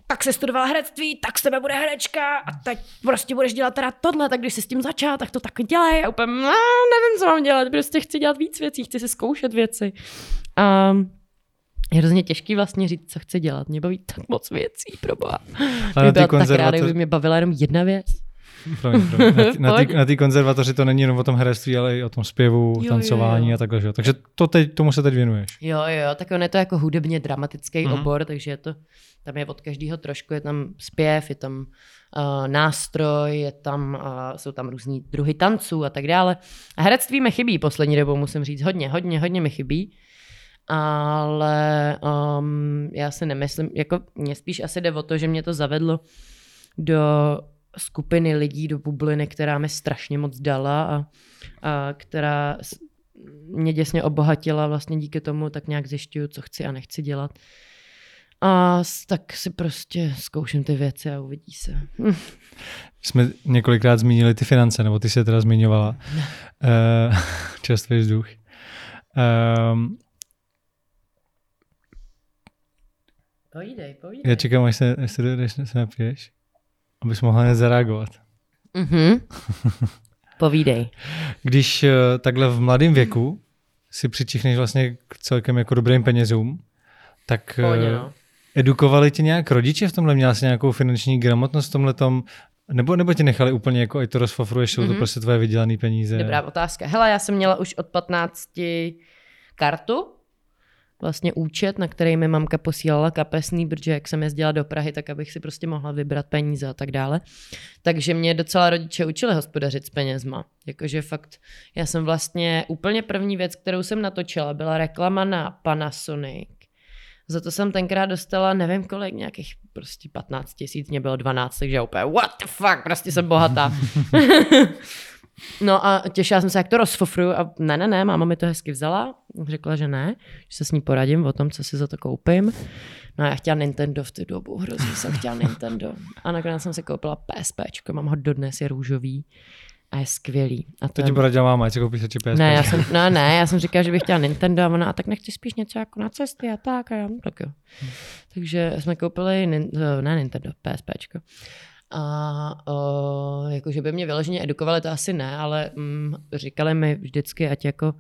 tak se studovala herectví, tak z tebe bude herečka a teď prostě budeš dělat teda tohle, tak když jsi s tím začal, tak to tak dělej. A úplně, no, nevím, co mám dělat, prostě chci dělat víc věcí, chci si zkoušet věci. A je hrozně těžký vlastně říct, co chci dělat. Mě baví tak moc věcí, pro boha. Mě byla tak ráda, kdyby mě bavila jenom jedna věc. Promiň, promiň. Na té konzervatoři to není jenom o tom herectví, ale i o tom zpěvu, jo, tancování jo, jo. a takhle. Že? Takže to teď, tomu se teď věnuješ. Jo, jo, tak on je to jako hudebně dramatický mm-hmm. obor, takže je to, tam je od každého trošku, je tam zpěv, je tam uh, nástroj, je tam, uh, jsou tam různý druhy tanců a tak dále. A herectví mi chybí poslední dobou, musím říct, hodně, hodně, hodně mi chybí. Ale um, já si nemyslím, jako mě spíš asi jde o to, že mě to zavedlo do skupiny lidí do bubliny, která mi strašně moc dala a, a která mě děsně obohatila vlastně díky tomu, tak nějak zjišťuju, co chci a nechci dělat. A tak si prostě zkouším ty věci a uvidí se. Jsme několikrát zmínili ty finance, nebo ty se teda zmiňovala. Uh, čerstvý vzduch. Um, povídej, povídej. Já čekám, až se, až se, až se napiješ. Abys mohla hned zareagovat. Mhm. Povídej. Když uh, takhle v mladém věku si přičichneš vlastně k celkem jako dobrým penězům, tak Pohodě, no. edukovali tě nějak rodiče v tomhle? Měla jsi nějakou finanční gramotnost v tomhle tom? Nebo, nebo tě nechali úplně jako, i to rozfofruješ, jsou mm-hmm. to mhm. prostě tvoje vydělané peníze? Dobrá otázka. Hele, já jsem měla už od 15 kartu, vlastně účet, na který mi mamka posílala kapesný, protože jak jsem jezdila do Prahy, tak abych si prostě mohla vybrat peníze a tak dále. Takže mě docela rodiče učili hospodařit s penězma. Jakože fakt, já jsem vlastně úplně první věc, kterou jsem natočila, byla reklama na Panasonic. Za to jsem tenkrát dostala, nevím kolik, nějakých prostě 15 tisíc, mě bylo 12, takže úplně what the fuck, prostě jsem bohatá. No a těšila jsem se, jak to rozfofruju a ne, ne, ne, máma mi to hezky vzala, řekla, že ne, že se s ní poradím o tom, co si za to koupím. No a já chtěla Nintendo v tu dobu, hrozně jsem chtěla Nintendo. A nakonec jsem si koupila PSP, mám ho dodnes, je růžový a je skvělý. A to, to ti poradila máma, ať si koupíš PSP. Ne, já jsem, no, ne, já jsem říkala, že bych chtěla Nintendo a ona, a tak nechci spíš něco jako na cesty a tak a já, tak jo. Hmm. Takže jsme koupili, ne Nintendo, PSP. A uh, jakože by mě vyloženě edukovali, to asi ne, ale um, říkali mi vždycky, ať jako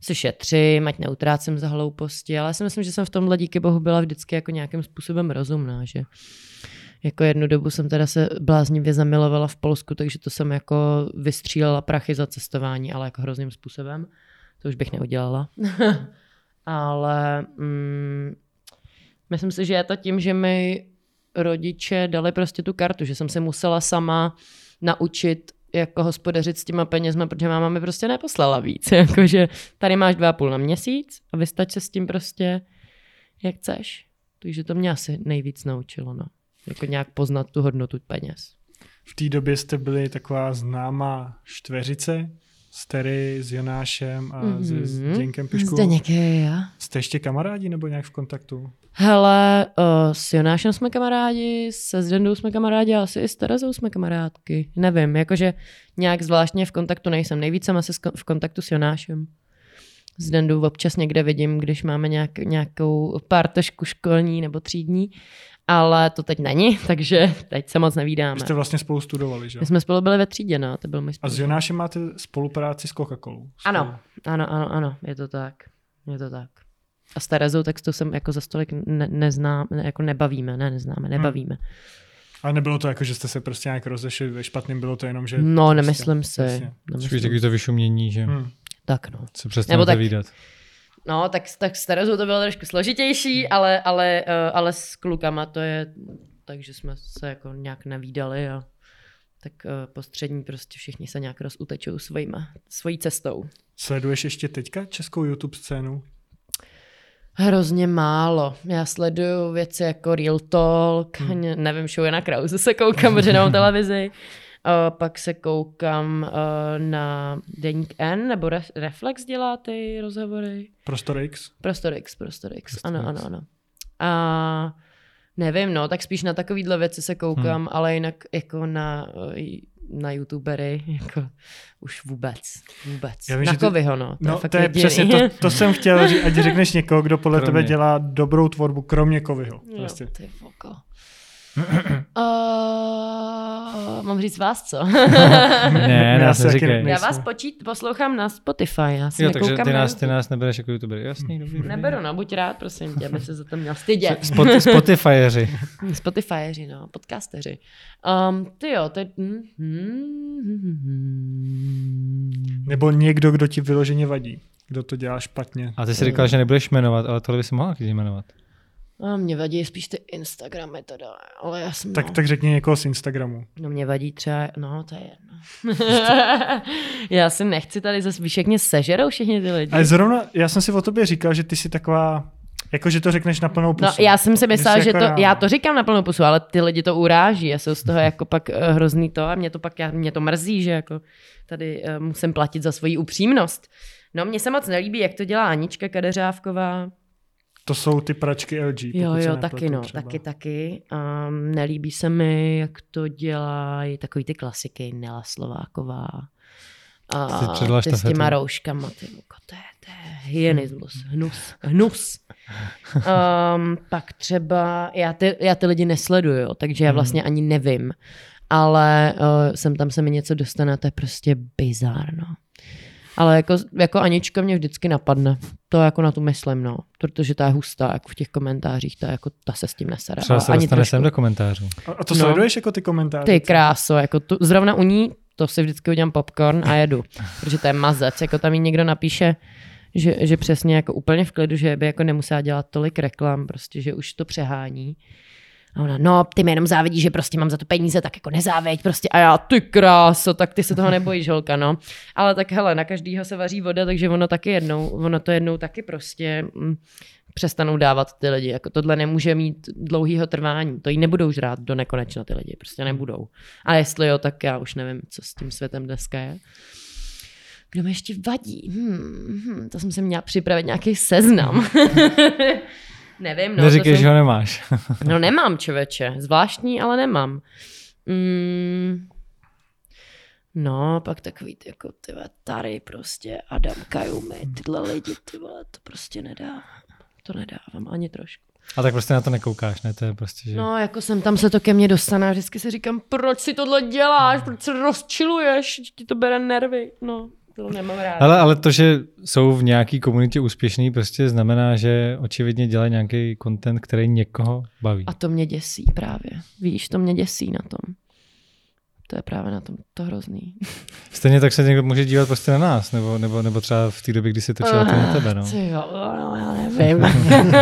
se šetřím, ať neutrácím za hlouposti, ale já si myslím, že jsem v tomhle díky bohu byla vždycky jako nějakým způsobem rozumná, že jako jednu dobu jsem teda se bláznivě zamilovala v Polsku, takže to jsem jako vystřílela prachy za cestování, ale jako hrozným způsobem. To už bych neudělala. ale mm, myslím si, že je to tím, že mi rodiče dali prostě tu kartu, že jsem se musela sama naučit jako hospodařit s těma penězma, protože máma mi prostě neposlala víc. Jakože tady máš dva a půl na měsíc a vystač se s tím prostě, jak chceš. Takže to mě asi nejvíc naučilo, no. Jako nějak poznat tu hodnotu peněz. V té době jste byli taková známá štveřice, s Terry, s Jonášem a mm-hmm. s, s Děnkem Piškou. Zdeněk, já. Jste ještě kamarádi nebo nějak v kontaktu? Hele, uh, s Jonášem jsme kamarádi, se Zdendou jsme kamarádi, a asi i s Terezou jsme kamarádky. Nevím, jakože nějak zvláštně v kontaktu nejsem. Nejvíc jsem asi v kontaktu s Jonášem. S Dendou občas někde vidím, když máme nějak, nějakou pártošku školní nebo třídní, ale to teď není, takže teď se moc nevídáme. Vy jste vlastně spolu studovali, že? My jsme spolu byli ve třídě, no, to byl můj A s Jonášem máte spolupráci s Coca-Colou? Ano, ano, ano, ano, je to tak. Je to tak. A s Terezou tak to jsem jako za stolik ne, neznám, ne, jako nebavíme, ne, neznáme, hmm. nebavíme. Hmm. Ale nebylo to jako, že jste se prostě nějak rozešli ve špatným, bylo to jenom, že... No, prostě, nemyslím si. Prostě. Spíš takový to vyšumění, že... Hmm. Tak no. Se přestanete tak, výdat. No, tak, tak s Terezou to bylo trošku složitější, ale, ale, uh, ale s klukama to je, takže jsme se jako nějak nevídali a tak uh, postřední prostě všichni se nějak rozutečou svojima, svojí cestou. Sleduješ ještě teďka českou YouTube scénu? Hrozně málo. Já sleduju věci jako Real Talk, hmm. nevím, show na Krause se koukám, protože nemám televizi. Uh, pak se koukám uh, na Deník N, nebo Re- Reflex dělá ty rozhovory. Prostor X? Prostor X, Prostor X, Prostor ano, X. ano, ano. A nevím, no, tak spíš na takovýhle věci se koukám, hmm. ale jinak jako na na youtubery, jako už vůbec, vůbec. Já vím, na Kovyho, no. To no, je, fakt to je přesně, to, to jsem chtěl říct, ať řekneš někoho, kdo podle kromě. tebe dělá dobrou tvorbu, kromě Kovyho. Prostě. Jo, ty voko. Uh, mám říct vás, co? ne, já, se říkej. Já vás počít, poslouchám na Spotify. Já si jo, takže ty nás, ty nás nebereš jako youtuber. Jasný, dobrý, dobrý. Neberu, no, buď rád, prosím tě, aby se za to měl stydět. Spot, Spotifyeři. Spotifyeři, no, podcasteři. Um, ty jo, to je... Mm, mm, Nebo někdo, kdo ti vyloženě vadí. Kdo to dělá špatně. A ty jsi říkal, že nebudeš jmenovat, ale tohle by si mohla jmenovat. A mě vadí spíš ty Instagramy teda, ale já jsem... Tak, no. tak řekni někoho z Instagramu. No mě vadí třeba, no to je jedno. já si nechci tady zase, mě sežerou všichni ty lidi. Ale zrovna, já jsem si o tobě říkal, že ty jsi taková, jako že to řekneš na plnou pusu. No já jsem si myslela, že, jako to, já to říkám na plnou pusu, ale ty lidi to uráží a jsou z toho jako pak uh, hrozný to a mě to pak, já, mě to mrzí, že jako tady uh, musím platit za svoji upřímnost. No mně se moc nelíbí, jak to dělá Anička Kadeřávková, to jsou ty pračky LG. Jo, jo, taky no, třeba. taky, taky. Um, nelíbí se mi, jak to dělají takový ty klasiky, Nela Slováková. A ty s těma rouškama, ty muko, to je, to je hyenismus, hnus, hnus. Um, pak třeba, já ty, já ty lidi nesleduju, takže já hmm. vlastně ani nevím, ale uh, sem tam se mi něco dostane, to je prostě bizárno. Ale jako, jako Anička mě vždycky napadne. To jako na tu myslím, no. Protože ta je hustá, jako v těch komentářích, ta, jako, ta se s tím nesere. Třeba se dostane sem do komentářů. A, a to no. sleduješ jako ty komentáře? Ty kráso, jako tu, zrovna u ní, to si vždycky udělám popcorn a jedu. protože to je mazec, jako tam jí někdo napíše, že, že přesně jako úplně v klidu, že by jako nemusela dělat tolik reklam, prostě, že už to přehání. A ona, no, ty mi jenom závidí, že prostě mám za to peníze, tak jako nezáveď prostě. A já, ty kráso, tak ty se toho nebojíš, holka, no. Ale tak hele, na každýho se vaří voda, takže ono taky jednou, ono to jednou taky prostě mm, přestanou dávat ty lidi. Jako tohle nemůže mít dlouhýho trvání. To jí nebudou žrát do nekonečna ty lidi, prostě nebudou. A jestli jo, tak já už nevím, co s tím světem dneska je. Kdo mi ještě vadí? Hmm, hmm, to jsem si měla připravit nějaký seznam. Nevím, no. Neříkej, jsem... že ho nemáš. no nemám, čověče. Zvláštní, ale nemám. Mm, no, pak takový ty, jako ty Tary prostě, Adam Kajumi, tyhle lidi, ty vole, to prostě nedá. To nedávám ani trošku. A tak prostě na to nekoukáš, ne? To je prostě, že... No, jako jsem tam se to ke mně dostane a vždycky si říkám, proč si tohle děláš, proč se rozčiluješ, ti to bere nervy, no to nemám rád. Ale, ale to, že jsou v nějaký komunitě úspěšný, prostě znamená, že očividně dělají nějaký content, který někoho baví. A to mě děsí právě. Víš, to mě děsí na tom. To je právě na tom to hrozný. Stejně tak se někdo může dívat prostě na nás, nebo, nebo, nebo třeba v té době, kdy se točila to na tebe. No. Jo, no, já nevím.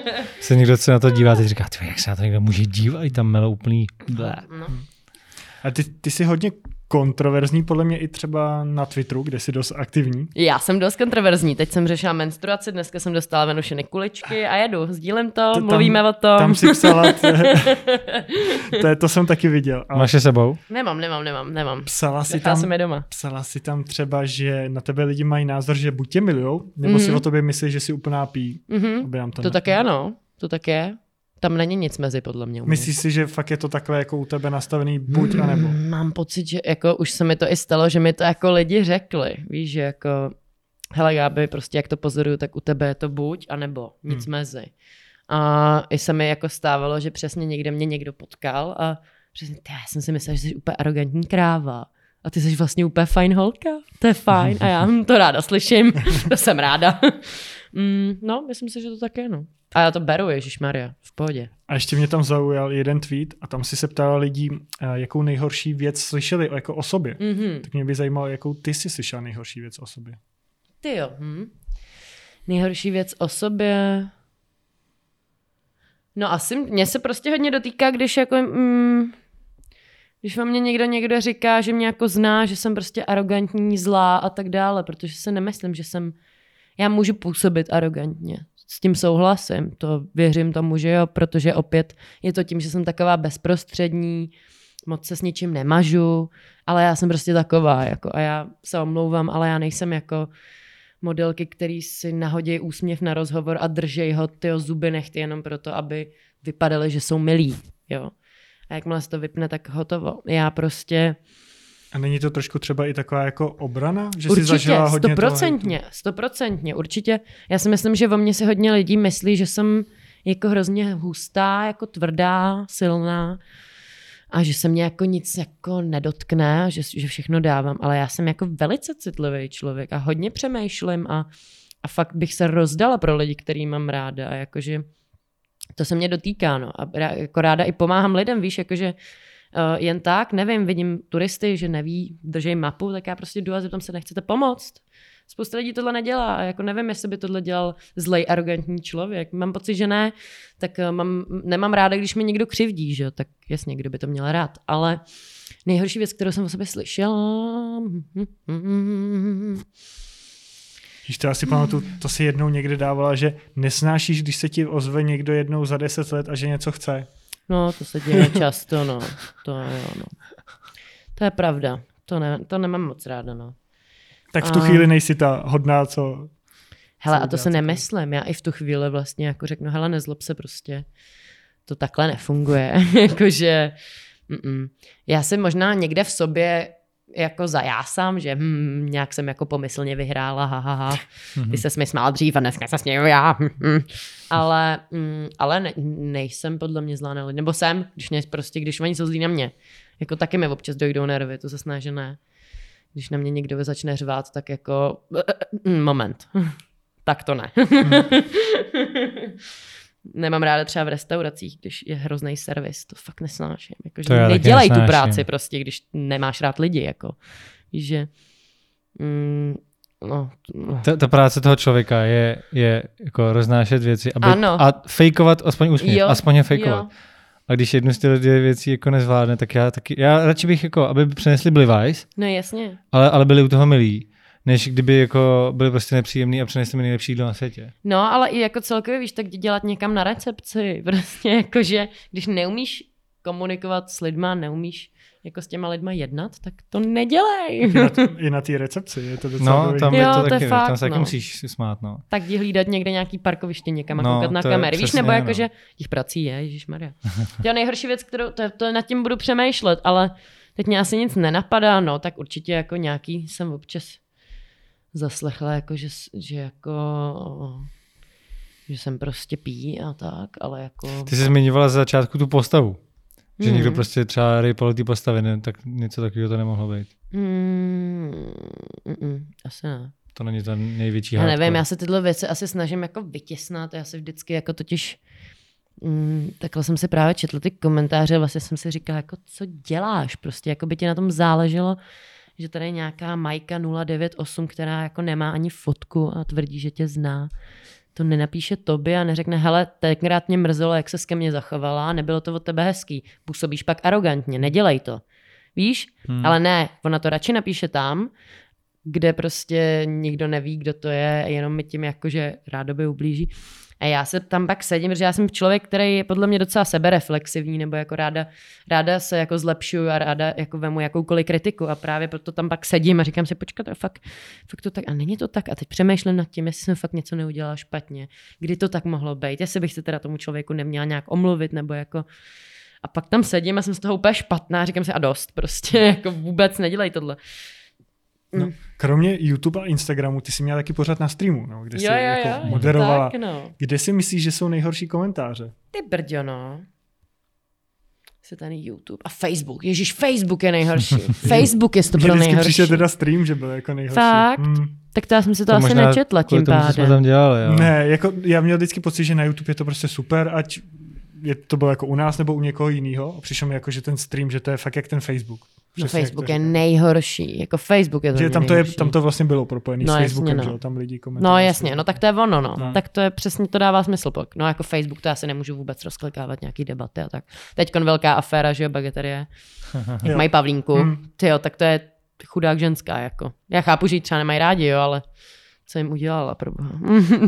se někdo se na to dívá, teď říká, jak se na to někdo může dívat, tam melo úplný. No. A ty, ty jsi hodně kontroverzní podle mě i třeba na Twitteru, kde jsi dost aktivní. Já jsem dost kontroverzní. Teď jsem řešila menstruaci, dneska jsem dostala venušeny kuličky a jedu, sdílím to, to mluvíme o tom. Tam si psala, to, to, to jsem taky viděl. Ale... Máš je sebou? Nemám, nemám, nemám, nemám. Psala si, tam, jsem je doma. psala si tam třeba, že na tebe lidi mají názor, že buď tě milujou, nebo mm-hmm. si mhm. o tobě myslí, že jsi úplná pí. Mm-hmm. to, to také ano. to tak je. Tam není nic mezi, podle mě. u mě. Myslíš si, že fakt je to takhle jako u tebe nastavený buď a nebo? Mám pocit, že jako už se mi to i stalo, že mi to jako lidi řekli. Víš, že jako, hele Gáby, prostě jak to pozoruju, tak u tebe je to buď a nebo nic Hmm. mezi. A i se mi jako stávalo, že přesně někde mě někdo potkal a přesně, já jsem si myslela, že jsi úplně arrogantní kráva. A ty jsi vlastně úplně fajn holka. To je fajn. A já hm, to ráda slyším. to jsem ráda. mm, no, myslím si, že to tak je, no. A já to beru, Ježíš Maria, v pohodě. A ještě mě tam zaujal jeden tweet a tam si se ptala lidí, eh, jakou nejhorší věc slyšeli jako o sobě. Mhm. Tak mě by zajímalo, jakou ty jsi slyšela nejhorší věc o sobě. Ty jo. Hm. Nejhorší věc o sobě. No asi mě se prostě hodně dotýká, když jako... Mm, když o mě někdo někdo říká, že mě jako zná, že jsem prostě arrogantní, zlá a tak dále, protože se nemyslím, že jsem... Já můžu působit arrogantně. S tím souhlasím, to věřím tomu, že jo, protože opět je to tím, že jsem taková bezprostřední, moc se s ničím nemažu, ale já jsem prostě taková, jako a já se omlouvám, ale já nejsem jako modelky, který si nahodí úsměv na rozhovor a držej ho tyho zuby nechty jenom proto, aby vypadaly, že jsou milí, jo. A jakmile se to vypne, tak hotovo. Já prostě A není to trošku třeba i taková jako obrana? Že jsi určitě, zažila hodně stoprocentně, stoprocentně, určitě. Já si myslím, že o mě si hodně lidí myslí, že jsem jako hrozně hustá, jako tvrdá, silná a že se mě jako nic jako nedotkne, že, že všechno dávám, ale já jsem jako velice citlivý člověk a hodně přemýšlím a, a fakt bych se rozdala pro lidi, který mám ráda a jakože to se mě dotýká, no. A jako ráda i pomáhám lidem, víš, jakože uh, jen tak, nevím, vidím turisty, že neví, držej mapu, tak já prostě jdu a zeptám se, nechcete pomoct? Spousta lidí tohle nedělá a jako nevím, jestli by tohle dělal zlej, arrogantní člověk. Mám pocit, že ne, tak uh, mám, nemám ráda, když mi někdo křivdí, že tak jasně, kdo by to měl rád, ale nejhorší věc, kterou jsem o sobě slyšela, Víš, to já si pamatuju, to si jednou někde dávala, že nesnášíš, když se ti ozve někdo jednou za deset let a že něco chce. No, to se děje často, no. To jo, no. To je pravda. To, ne, to nemám moc ráda, no. Tak v tu A- chvíli nejsi ta hodná, co... Hele, Co a to se nemyslím. Já i v tu chvíli vlastně jako řeknu, hele, nezlob se prostě. To takhle nefunguje. Jakože, já si možná někde v sobě jako zajásám, že hm, nějak jsem jako pomyslně vyhrála, ha, ha, ha. Mhm. Ty se mi smál dřív a dneska se směju já. hm, hm. Ale, mm, ale ne, nejsem podle mě zlá na lidi. Nebo jsem, když mě prostě, když oni jsou zlí na mě. Jako taky mi občas dojdou nervy, to se snaží ne. Když na mě někdo začne řvát, tak jako mm, moment. tak to ne. Nemám ráda třeba v restauracích, když je hrozný servis, to fakt nesnáším. Jako, že taky nedělej tu nesnáším. práci prostě, když nemáš rád lidi. Jako. Že mm, no, no. Ta, ta práce toho člověka je, je jako roznášet věci aby, Ano. a fejkovat aspoň úsměv, Jo, aspoň je fejkovat. jo. A když jednu z těch dvě věcí jako nezvládne, tak já taky, já radši bych jako, aby přinesli Blivajs, No jasně. ale, ale byli u toho milí, než kdyby jako byli prostě nepříjemný a přinesli mi nejlepší jídlo na světě. No, ale i jako celkově, víš, tak dělat někam na recepci. Prostě jakože, když neumíš komunikovat s lidma, neumíš jako s těma lidma jednat, tak to nedělej. I na, t- i na té recepci, je to docela No, dobrý. tam Jo, je to to je taky, fakt, tam se taky no. musíš si smát, no. tak jdi hlídat někde nějaký parkoviště někam a No, koukat na to je kamery. Víš, nebo jako, no. že těch prací je, Ježíš Maria. To nejhorší věc, kterou, to, to nad tím budu přemýšlet, ale teď mě asi nic nenapadá, no, tak určitě jako nějaký jsem občas zaslechla, jako, že, že jako že jsem prostě pí a tak, ale jako... Ty jsi zmiňovala za začátku tu postavu. Že Hmm. někdo prostě třeba rejpal ty postavy, ne, tak něco takového to nemohlo být. Mm, mm, mm, asi ne. To není ta největší Já nevím, já se tyhle věci asi snažím jako vytěsnat, já se vždycky jako totiž Mm, takhle jsem si právě četl ty komentáře, vlastně jsem si říkala, jako co děláš, prostě jako by ti na tom záleželo, že tady je nějaká Majka 098, která jako nemá ani fotku a tvrdí, že tě zná. To nenapíše tobě a neřekne, hele, tenkrát mě mrzelo, jak se ke mně zachovala, nebylo to od tebe hezký, působíš pak arrogantně, nedělej to. Víš? Hmm. Ale ne, ona to radši napíše tam, kde prostě nikdo neví, kdo to je, jenom mi tím jakože rádoby ublíží, A já se tam pak sedím, protože já jsem člověk, který je podle mě docela sebereflexivní, nebo jako ráda, ráda se jako zlepšuju a ráda jako vemu jakoukoliv kritiku. A právě proto tam pak sedím a říkám si, počkat, to fakt, fakt to tak a není to tak? A teď přemýšlím nad tím, jestli jsem fakt něco neudělala špatně, kdy to tak mohlo být, jestli bych se teda tomu člověku neměla nějak omluvit nebo jako a pak tam sedím a jsem z toho úplně špatná, říkám si a dost, prostě jako vůbec nedělej tohle. No, mm. kromě YouTube a Instagramu, ty jsi měla taky pořád na streamu, no, kde jsi Jo, jo, jako jo, moderovala. Tak, no. Kde si myslíš, že jsou nejhorší komentáře? Ty brďo, no. Se ten YouTube. A Facebook. Ježíš, Facebook je nejhorší. Facebook je to vždycky nejhorší. přišel teda stream, že byl jako nejhorší. Fakt? Hmm. Tak to já jsem si to, To asi nečetla tím co jsme pádem. tam dělali, jo. Ne, jako já měl vždycky pocit, že na YouTube je to prostě super, ať je to bylo jako u nás nebo u někoho jiného. A přišlo mi jako, že ten stream, že to je fakt jak ten Facebook. No Přesně jak Facebook je říkáš. nejhorší. Jako Facebook je to Že tam to, je, tam to vlastně bylo propojené No, s jasně, Facebookem, no. že tam lidi komentovali. No jasně, no tak to je ono, no. No. Tak to je přesně, to dává smysl pak. No jako Facebook, to já si nemůžu vůbec rozklikávat nějaký debaty a tak. Teď velká aféra, že jo, bageterie. Jak Jo. mají Pavlínku. Hmm. Ty jo, tak to je chudák ženská, jako. Já chápu, že ji třeba nemají rádi, jo, ale co jim udělala, pro boha.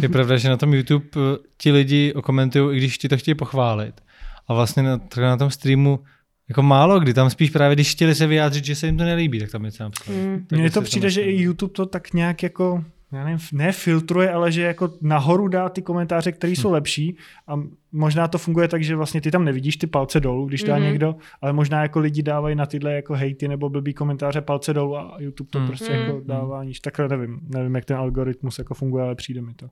Je pravda, že na tom YouTube eh, ti lidi okomentují, i když ti to chtějí pochválit. A vlastně na, na tom streamu jako málo kdy, tam spíš právě, když chtěli se vyjádřit, že se jim to nelíbí, tak tam něco napsali. Mm. Tak Mně jestli to přijde, že i YouTube to tak nějak jako, já nevím, ne filtruje, ale že jako nahoru dá ty komentáře, které jsou lepší a možná to funguje tak, že vlastně ty tam nevidíš ty palce dolů, když dá Mhm. někdo, ale možná jako lidi dávají na tyhle jako hejty nebo blbý komentáře palce dolů a YouTube to Hmm. prostě Hmm. jako dává níž. Takhle nevím, nevím, jak ten algoritmus jako funguje, ale přijde mi to.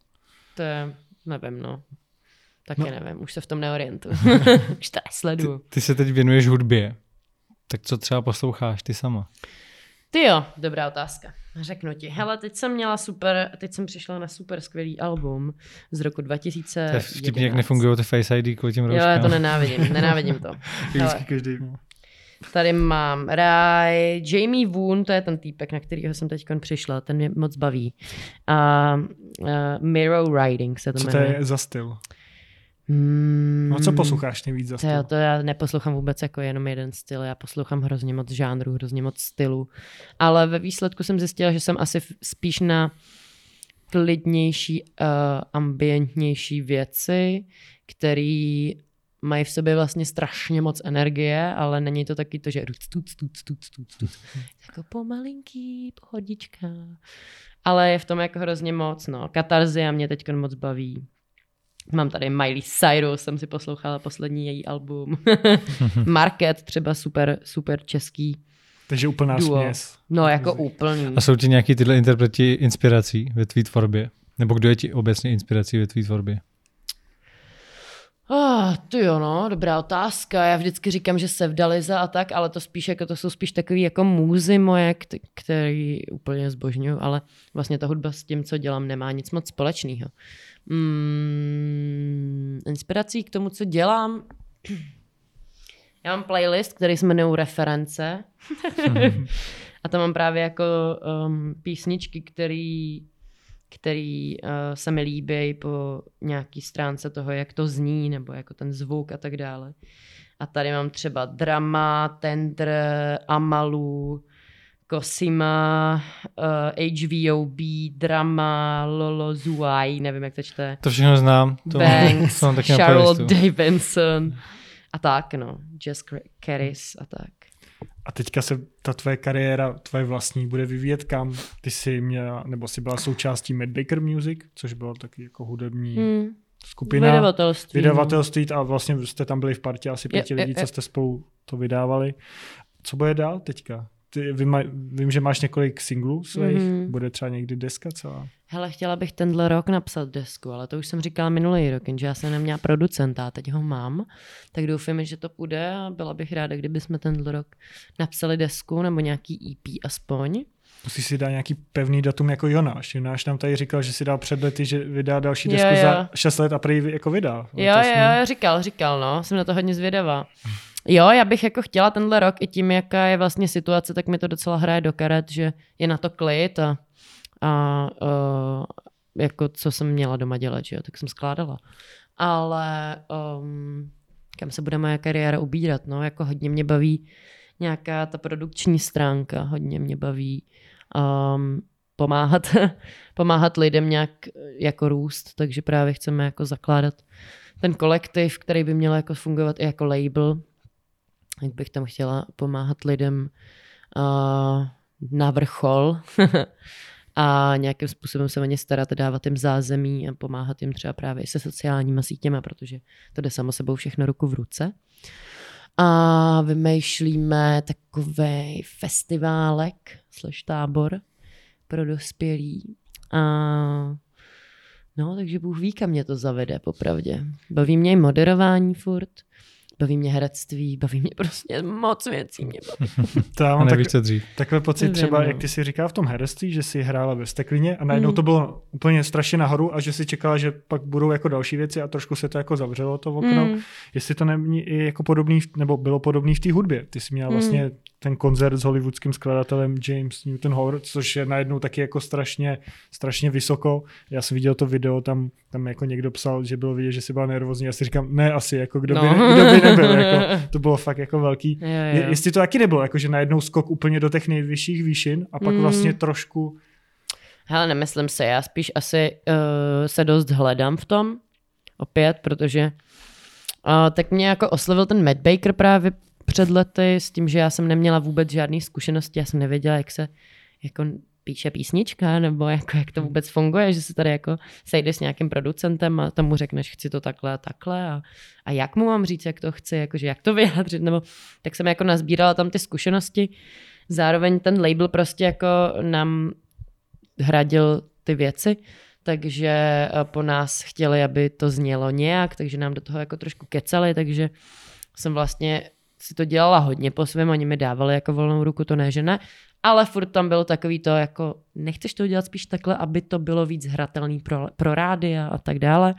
To je, nevím, no. Taky No. nevím, už se v tom neorientuju. už to nesleduju. Ty, ty se teď věnuješ hudbě, tak co třeba posloucháš ty sama? Ty jo, dobrá otázka. Řeknu ti. Hele, teď jsem měla super, teď jsem přišla na super skvělý album z roku 2000. To je vtipně, jak nefungují ty Face ID kvůli těm Jo, rouškám. já to nenávidím, nenávidím to. Hele, každý. tady mám Rai, Jamie Woon, to je ten týpek, na kterýho jsem teď přišla, ten mě moc baví. A uh, Mirror Riding se to Co to jmenuje. je za styl? Hmm, No co posloucháš nejvíc za To, styl? jo, to já neposlouchám vůbec jako jenom jeden styl, já poslouchám hrozně moc žánrů, hrozně moc stylů. Ale ve výsledku jsem zjistila, že jsem asi spíš na klidnější, uh, ambientnější věci, které mají v sobě vlastně strašně moc energie, ale není to taky to, že tuc, tuc, tuc, tuc, tuc, tuc. jako pomalinký, pohodička. Ale je v tom jako hrozně moc, no. Katarzia mě teď moc baví. Mám tady Miley Cyrus, jsem si poslouchala poslední její album. Market, třeba super, super český. Takže úplná Duo. směs. No jako úplný. A jsou ti nějaký tyhle interpreti inspirací ve tvý tvorbě? Nebo kdo je ti obecně inspirací ve tvý tvorbě? Ah, ty jo, no, dobrá otázka. Já vždycky říkám, že Sevdaliza a tak, ale to spíš jako, to jsou spíš takový jako můzy moje, kt- který úplně zbožňuju, ale vlastně ta hudba s tím, co dělám, nemá nic moc společného. Mm, inspirací k tomu, co dělám, já mám playlist, který se jmenuje Reference. a tam mám právě jako um, písničky, který, který uh, se mi líbí po nějaký stránce toho, jak to zní, nebo jako ten zvuk a tak dále. A tady mám třeba Drama, Tender, Amalu, Cosima, uh, HVOB, Drama, Lolo Zuai, nevím, jak to čte. To všechno znám. To Banks, to mám taky Charlotte. Davidson a tak, no. Jess Caris a tak. A teďka se ta tvoje kariéra, tvoje vlastní, bude vyvíjet kam? Ty jsi měla, nebo jsi byla součástí Mad Baker Music, což bylo taky jako hudební Hmm. skupina. Vydavatelství. no. Vydavatelství a vlastně jste tam byli v partě asi pěti Je, je, lidí, je. co jste spolu to vydávali. Co bude dál teďka? Ty, vím, vím, že máš několik singlů svých, Mhm. mm-hmm. bude třeba někdy deska celá. Hele, chtěla bych tenhle rok napsat desku, ale to už jsem říkala minulý rok, že já jsem neměla producenta a teď ho mám, tak doufám, že to půjde a byla bych ráda, kdyby jsme tenhle rok napsali desku nebo nějaký EP aspoň. Musíš si dát nějaký pevný datum jako Jonáš. Jonáš nám tady říkal, že si dal před lety, že vydá další Jo, desku jo. za 6 let a prý jako vydá. Jo, To jsme- jo, říkal, říkal, no, jsem na to hodně zvědavá. Jo, já bych jako chtěla tenhle rok i tím, jaká je vlastně situace, tak mi to docela hraje do karet, že je na to klid a, a uh, jako co jsem měla doma dělat, že jo, tak jsem skládala. Ale um, kam se bude moje kariéra ubírat, no, jako hodně mě baví nějaká ta produkční stránka, hodně mě baví um, pomáhat, pomáhat lidem nějak jako růst, takže právě chceme jako zakládat ten kolektiv, který by měl jako fungovat i jako label, jak bych tam chtěla pomáhat lidem uh, na vrchol a nějakým způsobem se o ně starat, dávat jim zázemí a pomáhat jim třeba právě se sociálníma sítěma, protože to jde samo sebou všechno ruku v ruce. A vymýšlíme takový festiválek slash tábor pro dospělí. A no, takže Bůh ví, kam mě to zavede, popravdě. Baví mě i moderování furt baví mě herectví, baví mě prostě moc věcí. Mě baví. to já mám tak, co dřív. takhle pocit Nevím, třeba, no. jak ty si říkal v tom herectví, že si hrála ve steklině a najednou mm. to bylo úplně strašně nahoru a že si čekala, že pak budou jako další věci a trošku se to jako zavřelo to okno. Mm. Jestli to není i jako podobný, nebo bylo podobný v té hudbě. Ty jsi měla mm. Ten koncert s hollywoodským skladatelem James Newton Howard, což je najednou taky jako strašně, strašně vysoko. Já jsem viděl to video, tam, tam jako někdo psal, že bylo vidět, že si byla nervózní. Já si říkám, ne asi, jako kdo, no. by, kdo by nebyl. Jako, to bylo fakt jako velký. Jo, jo. Jestli to taky nebylo, jako že najednou skok úplně do těch nejvyšších výšin a pak mm. vlastně trošku... Hele, nemyslím se, já spíš asi uh, se dost hledám v tom, opět, protože uh, tak mě jako oslovil ten Matt Baker právě před lety s tím, že já jsem neměla vůbec žádné zkušenosti, já jsem nevěděla, jak se jako píše písnička, nebo jako, jak to vůbec funguje, že se tady jako sejdeš s nějakým producentem a tomu řekneš, chci to takhle a takhle a, a jak mu mám říct, jak to chci, jakože jak to vyjádřit, nebo tak jsem jako nazbírala tam ty zkušenosti. Zároveň ten label prostě jako nám hradil ty věci, takže eh, po nás chtěli, aby to znělo nějak, takže nám do toho jako trošku kecali, takže jsem vlastně si to dělala hodně po svém, oni mi dávali jako volnou ruku, to ne, že ne, ale furt tam bylo takový to, jako nechceš to udělat spíš takhle, aby to bylo víc hratelný pro, pro rády a, a tak dále.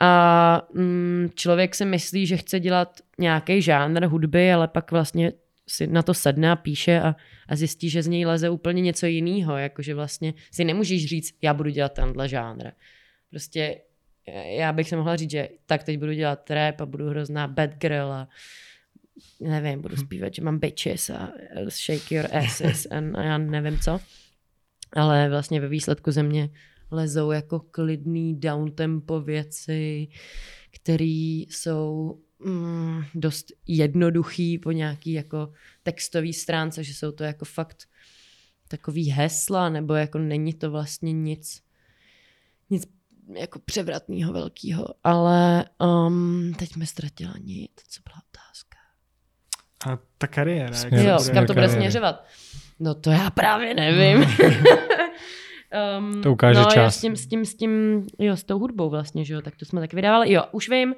A mm, člověk si myslí, že chce dělat nějaký žánr hudby, ale pak vlastně si na to sedne a píše a, a zjistí, že z něj leze úplně něco jiného, jakože vlastně si nemůžeš říct, já budu dělat tenhle žánr. Prostě já bych se mohla říct, že tak teď budu dělat rap a budu hrozná bad girl a nevím, budu zpívat, že mám bitches a shake your asses a, já nevím co. Ale vlastně ve výsledku ze mě lezou jako klidný downtempo věci, které jsou mm, dost jednoduchý po nějaký jako textový stránce, že jsou to jako fakt takový hesla, nebo jako není to vlastně nic, nic jako převratného velkého, ale um, teď mi ztratila nic, co byla otázka. A ta kariéra. Jak jo, kam to bude směřovat? No to já právě nevím. um, to ukáže no, čas. s tím, s tím, s tím, jo, s tou hudbou vlastně, že jo, tak to jsme tak vydávali. Jo, už vím, uh,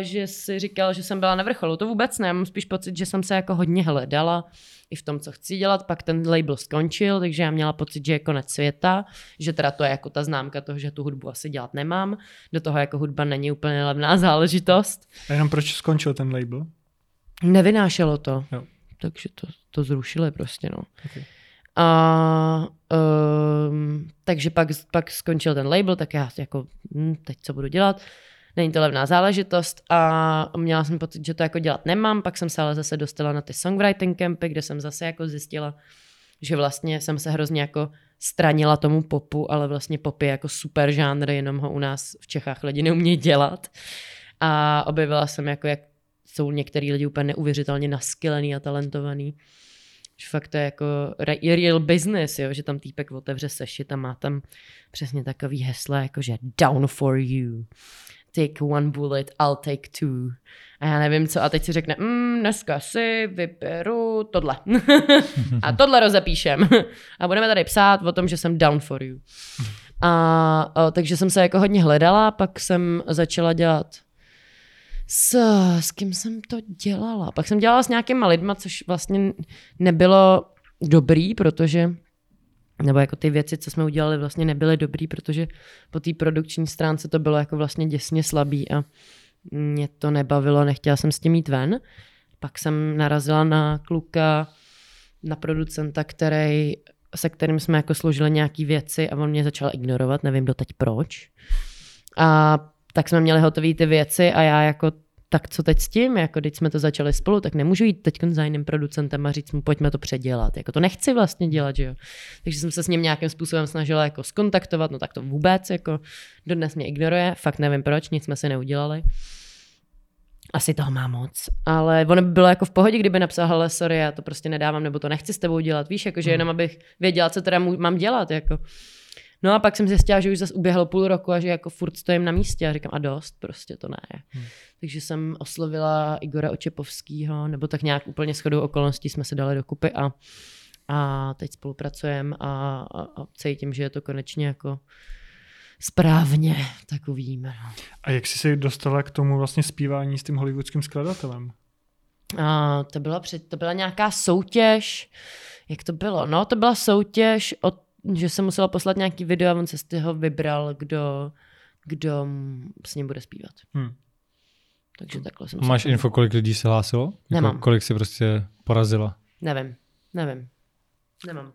že jsi říkal, že jsem byla na vrcholu. To vůbec ne, mám spíš pocit, že jsem se jako hodně hledala i v tom, co chci dělat. Pak ten label skončil, takže já měla pocit, že je konec světa, že teda to je jako ta známka toho, že tu hudbu asi dělat nemám. Do toho jako hudba není úplně levná záležitost. A jenom proč skončil ten label? Nevynášelo to. Jo. Takže to, to zrušili prostě, no. Okay. A um, takže pak, pak skončil ten label, tak já jako, hm, teď co budu dělat? Není to levná záležitost a měla jsem pocit, že to jako dělat nemám, pak jsem se ale zase dostala na ty songwriting campy, kde jsem zase jako zjistila, že vlastně jsem se hrozně jako stranila tomu popu, ale vlastně pop je jako super žánr, jenom ho u nás v Čechách lidi neumějí dělat. A objevila jsem jako, jak jsou některý lidi úplně neuvěřitelně naskylený a talentovaný. Že fakt to je jako real business, jo? že tam týpek otevře sešit a má tam přesně takový hesla, jako že down for you, take one bullet, I'll take two. A já nevím co, a teď si řekne, mm, dneska si vyberu tohle. a tohle rozepíšem. a budeme tady psát o tom, že jsem down for you. A, a takže jsem se jako hodně hledala, pak jsem začala dělat s, s kým jsem to dělala? Pak jsem dělala s nějakýma lidma, což vlastně nebylo dobrý, protože nebo jako ty věci, co jsme udělali, vlastně nebyly dobrý, protože po té produkční stránce to bylo jako vlastně děsně slabý a mě to nebavilo, nechtěla jsem s tím jít ven. Pak jsem narazila na kluka, na producenta, který, se kterým jsme jako složili nějaký věci a on mě začal ignorovat, nevím doteď proč. A tak jsme měli hotové ty věci a já jako tak co teď s tím, jako teď jsme to začali spolu, tak nemůžu jít teď za jiným producentem a říct mu, pojďme to předělat, jako to nechci vlastně dělat, že jo. Takže jsem se s ním nějakým způsobem snažila jako skontaktovat, no tak to vůbec, jako dodnes mě ignoruje, fakt nevím proč, nic jsme si neudělali. Asi toho má moc, ale ono by bylo jako v pohodě, kdyby napsal, hele, sorry, já to prostě nedávám, nebo to nechci s tebou dělat, víš, jakože hmm. jenom abych věděla, co teda mám dělat, jako. No a pak jsem zjistila, že už zase uběhlo půl roku a že jako furt stojím na místě a říkám a dost, prostě to ne. Hmm. Takže jsem oslovila Igora Očepovského, nebo tak nějak úplně shodou okolností jsme se dali dokupy a, a teď spolupracujeme a, a, a cítím, že je to konečně jako správně, tak uvidíme. No. A jak jsi se dostala k tomu vlastně zpívání s tím hollywoodským skladatelem? A to, byla před, to byla nějaká soutěž, jak to bylo? No, to byla soutěž od že jsem musela poslat nějaký video a on se z toho vybral, kdo, kdo s ním bude zpívat. Hmm. Takže takhle jsem Máš info, kolik lidí se hlásilo? Jako Nemám. kolik si prostě porazila? Nevím, nevím. Nemám.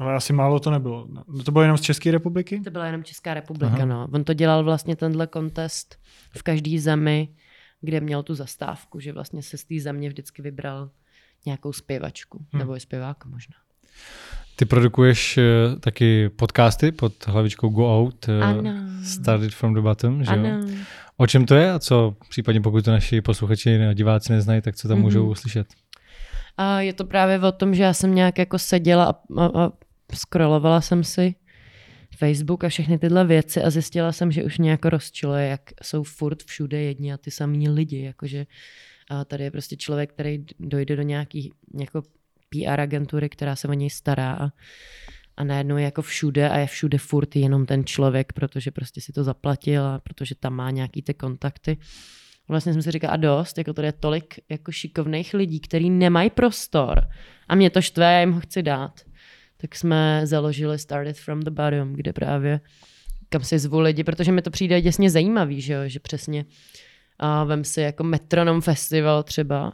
Ale asi málo to nebylo. No, to bylo jenom z České republiky? To byla jenom Česká republika, Aha. no. On to dělal vlastně tenhle kontest v každé zemi, kde měl tu zastávku, že vlastně se z té země vždycky vybral nějakou zpěvačku, hmm. nebo i zpěváka možná. Ty produkuješ uh, taky podcasty pod hlavičkou Go Out, uh, ano. Started from the Bottom, že ano. jo? O čem to je a co, případně pokud to naši posluchači a diváci neznají, tak co tam mm-hmm. můžou slyšet? A je to právě o tom, že já jsem nějak jako seděla a, a, a scrollovala jsem si Facebook a všechny tyhle věci a zjistila jsem, že už mě jako rozčiluje, jak jsou furt všude jedni a ty samý lidi, jakože a tady je prostě člověk, který dojde do nějaký jako PR agentury, která se o něj stará a, a najednou je jako všude a je všude furt jenom ten člověk, protože prostě si to zaplatil a protože tam má nějaký ty kontakty. Vlastně jsem si říkal, a dost, jako tady je tolik jako šikovných lidí, kteří nemají prostor a mě to štve, já jim ho chci dát. Tak jsme založili Started from the Bottom, kde právě kam si zvu lidi, protože mi to přijde děsně zajímavý, že, jo? že přesně a vem si jako Metronom Festival třeba,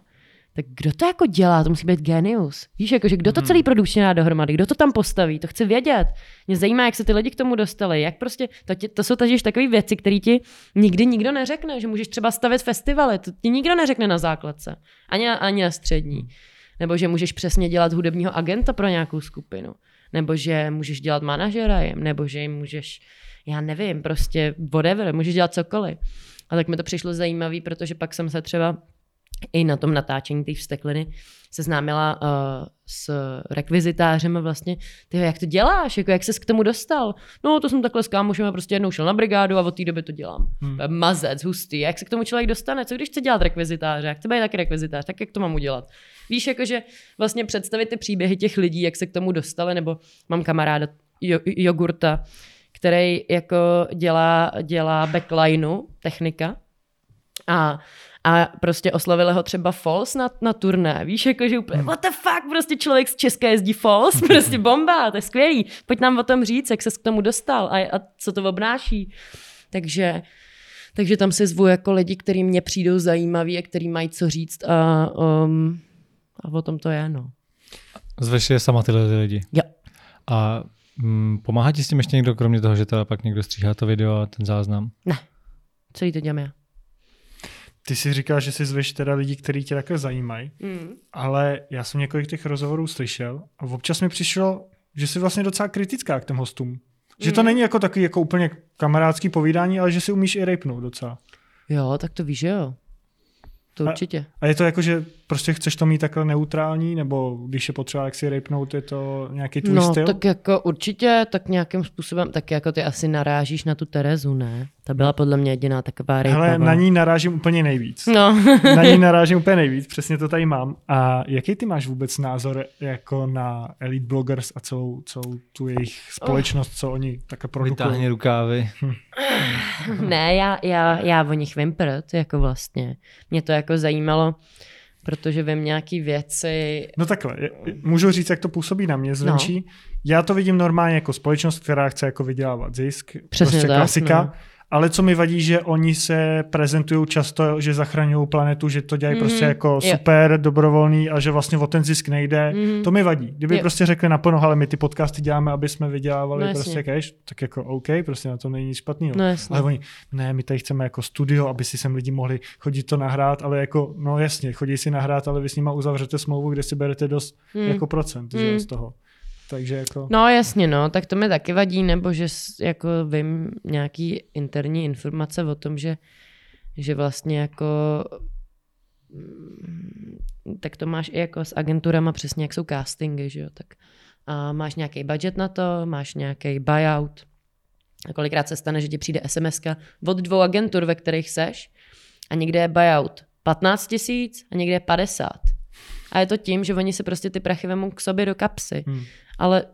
tak kdo to jako dělá? To musí být genius. Víš, jakože kdo to hmm. celý produkčně dá dohromady? Kdo to tam postaví? To chci vědět. Mě zajímá, jak se ty lidi k tomu dostali. Jak prostě, to, tě, to jsou tažiž takové věci, které ti nikdy nikdo neřekne, že můžeš třeba stavit festivaly. To ti nikdo neřekne na základce. Ani, ani na střední. Nebo že můžeš přesně dělat hudebního agenta pro nějakou skupinu. Nebo že můžeš dělat manažera jim. Nebo že jim můžeš, já nevím, prostě whatever, můžeš dělat cokoliv. A tak mi to přišlo zajímavé, protože pak jsem se třeba i na tom natáčení té vstekliny seznámila uh, s rekvizitářem a vlastně, ty jak to děláš, jako jak ses k tomu dostal? No to jsem takhle s kámošem a prostě jednou šel na brigádu a od té doby to dělám. Hmm. Mazec, hustý, jak se k tomu člověk dostane? Co když chce dělat rekvizitáře? Jak chce být taky rekvizitář? Tak jak to mám udělat? Víš, jakože vlastně představit ty příběhy těch lidí, jak se k tomu dostali, nebo mám kamaráda jo, jogurta, který jako dělá, dělá backlineu, technika, a a prostě oslovili ho třeba Falls na, na turné, víš, jako že úplně, what the fuck, prostě člověk z České jezdí Falls, prostě bomba, to je skvělý, pojď nám o tom říct, jak se k tomu dostal a, a co to obnáší. Takže, takže tam si zvu jako lidi, kteří mě přijdou zajímaví a kteří mají co říct a, um, a o tom to je, no. Zveš je sama tyhle lidi? Jo. A mm, pomáhá ti s tím ještě někdo, kromě toho, že teda pak někdo stříhá to video a ten záznam? Ne, celý to dělám já. Ty si říkal, že si zveš teda lidi, kteří tě takhle zajímají, mm. ale já jsem několik těch rozhovorů slyšel a občas mi přišlo, že jsi vlastně docela kritická k těm hostům. Že to mm. není jako takový jako úplně kamarádský povídání, ale že si umíš i rejpnout docela. Jo, tak to víš, že jo. To určitě. A, a je to jako, že prostě chceš to mít takhle neutrální, nebo když je potřeba jak si rapnout, je to nějaký tvůj no, styl? tak jako určitě, tak nějakým způsobem, tak jako ty asi narážíš na tu Terezu, ne? Ta byla podle mě jediná taková rejpavá. Ale na ní narážím úplně nejvíc. No. na ní narážím úplně nejvíc, přesně to tady mám. A jaký ty máš vůbec názor jako na Elite Bloggers a celou, celou tu jejich společnost, oh. co oni také produkují? Vytáhni rukávy. Hm. ne, já, já, já o nich vím prd, jako vlastně. Mě to jako zajímalo, protože vím nějaký věci. No takhle, můžu říct, jak to působí na mě zvenčí. No. Já to vidím normálně jako společnost, která chce jako vydělávat zisk. Přesně prostě tak, klasika. No. Ale co mi vadí, že oni se prezentují často, že zachraňují planetu, že to dělají mm-hmm. prostě jako Jo. super, dobrovolný a že vlastně o ten zisk nejde. Mhm. To mi vadí. Kdyby Jo. prostě řekli naplno, ale my ty podcasty děláme, aby jsme vydělávali No prostě cash, tak jako OK, prostě na tom není nic špatného. No jasně. Ale oni, ne, my tady chceme jako studio, aby si sem lidi mohli chodit to nahrát, ale jako, no jasně, chodí si nahrát, ale vy s nima uzavřete smlouvu, kde si berete dost Hmm. jako procent že, jo, Hmm. z toho. Takže jako... No jasně, no, tak to mi taky vadí, nebo že jako vím nějaký interní informace o tom, že, že vlastně jako mm, tak to máš i jako s agenturama přesně, jak jsou castingy, že jo, tak a máš nějaký budget na to, máš nějaký buyout a kolikrát se stane, že ti přijde sms od dvou agentur, ve kterých seš a někde je buyout 15 tisíc a někde je 50. A je to tím, že oni si prostě ty prachy vemou k sobě do kapsy. Hmm. Ale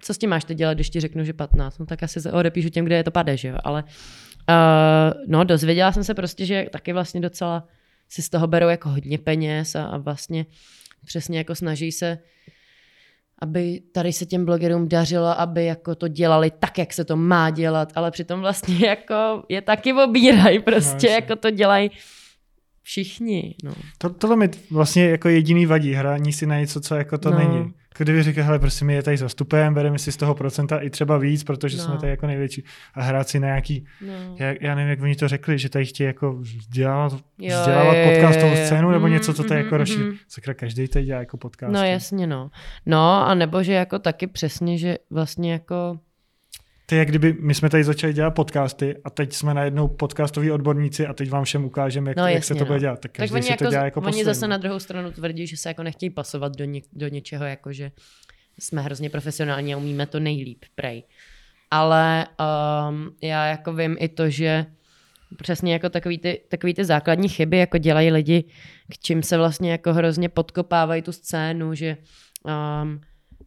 co s tím máš teď dělat, když ti řeknu, že 15? No tak asi se odepíšu těm, kde je to pade, že jo? Ale uh, no, dozvěděla jsem se prostě, že taky vlastně docela si z toho berou jako hodně peněz a, a vlastně přesně jako snaží se aby tady se těm blogerům dařilo, aby jako to dělali tak, jak se to má dělat, ale přitom vlastně jako je taky obírají prostě, jasně. jako to dělají všichni, no. To, tohle mi vlastně jako jediný vadí, hraní si na něco, co jako to No. není. Jako kdyby řekl, hele, my je tady zastupujeme, bereme si z toho procenta i třeba víc, protože No. jsme tady jako největší. A hrát si na nějaký, no. já, já nevím, jak oni to řekli, že tady chtějí jako vzdělávat, Jo, vzdělávat jo, podcastovou scénu nebo Mhm, něco, co tady mhm, jako rozšíří. mhm. Sakra, každý tady dělá jako podcast. No jasně, no. No a nebo, že jako taky přesně, že vlastně jako To je jak kdyby my jsme tady začali dělat podcasty a teď jsme najednou podcastoví odborníci a teď vám všem ukážeme, jak, No, to, jak jasně, se to bude no. dělat. Tak tak oni, jako, to dělá jako oni zase na druhou stranu tvrdí, že se jako nechtějí pasovat do, ně, do něčeho, jako že jsme hrozně profesionální a umíme to nejlíp, prej. Ale um, já jako vím i to, že přesně jako takový ty, takový ty základní chyby, jako dělají lidi, k čím se vlastně jako hrozně podkopávají tu scénu, že um,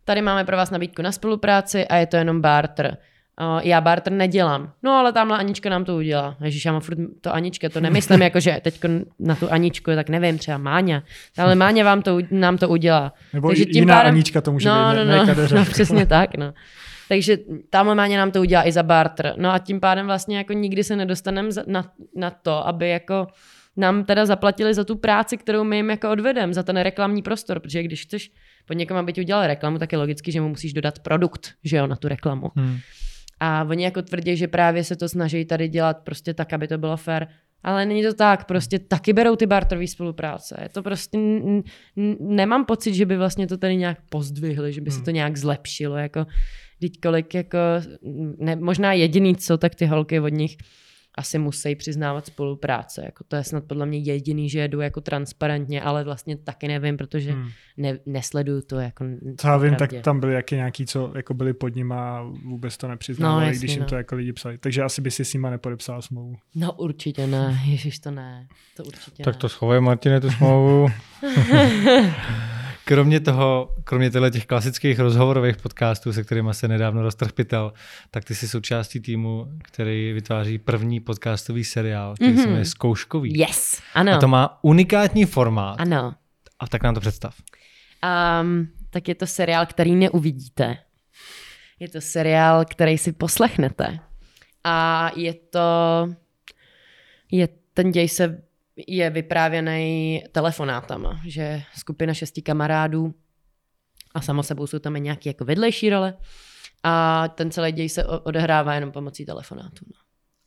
tady máme pro vás nabídku na spolupráci a je to jenom barter. Uh, já barter nedělám. No ale tamhle Anička nám to udělá. Ježíš, já mám furt to Anička, to nemyslím jako, že teď na tu Aničku, tak nevím, třeba Máňa. Ale Máňa vám to, nám to udělá. Nebo Takže tím jiná pádem- Anička to může no, být, no, ne, no, ne kadeře. no, přesně tak, no. Takže tamhle Máňa nám to udělá i za barter. No a tím pádem vlastně jako nikdy se nedostaneme na, na to, aby jako nám teda zaplatili za tu práci, kterou my jim jako odvedem, za ten reklamní prostor, protože když chceš pod někom, aby ti udělal reklamu, tak je logicky, že mu musíš dodat produkt, že jo, na tu reklamu. Hmm. A oni jako tvrdí, že právě se to snaží tady dělat prostě tak, aby to bylo fair. Ale není to tak, prostě taky berou ty barterové spolupráce. Je to prostě, n- n- nemám pocit, že by vlastně to tady nějak pozdvihli, že by se Hmm. to nějak zlepšilo, jako, teď kolik jako, ne, možná jediný co, tak ty holky od nich asi musí přiznávat spolupráce. Jako to je snad podle mě jediný, že jedu jako transparentně, ale vlastně taky nevím, protože Hmm. ne, nesleduju to jako Co já vím, tak tam byly jaký nějaký, co jako byli pod ním a vůbec to nepřiznávali, No, jasně, když jim no. to jako lidi psali. Takže asi by si s nima nepodepsal smlouvu. No určitě ne, ježiš to ne, to určitě Tak ne. to schovej, Martine, tu smlouvu. Kromě toho, kromě těchto těch klasických rozhovorových podcastů, se kterými se nedávno roztrh pytel, tak ty jsi součástí týmu, který vytváří první podcastový seriál, který mm-hmm. se Mhm. jmenuje Zkouškový. Yes, ano, A to má unikátní formát. ano. A tak nám to představ. Um, tak je to seriál, který neuvidíte. Je to seriál, který si poslechnete. A je to... Je, ten děj se je vyprávěný telefonátama, že skupina šesti kamarádů a samo sebou jsou tam i nějaké jako vedlejší role a ten celý děj se odehrává jenom pomocí telefonátu. No.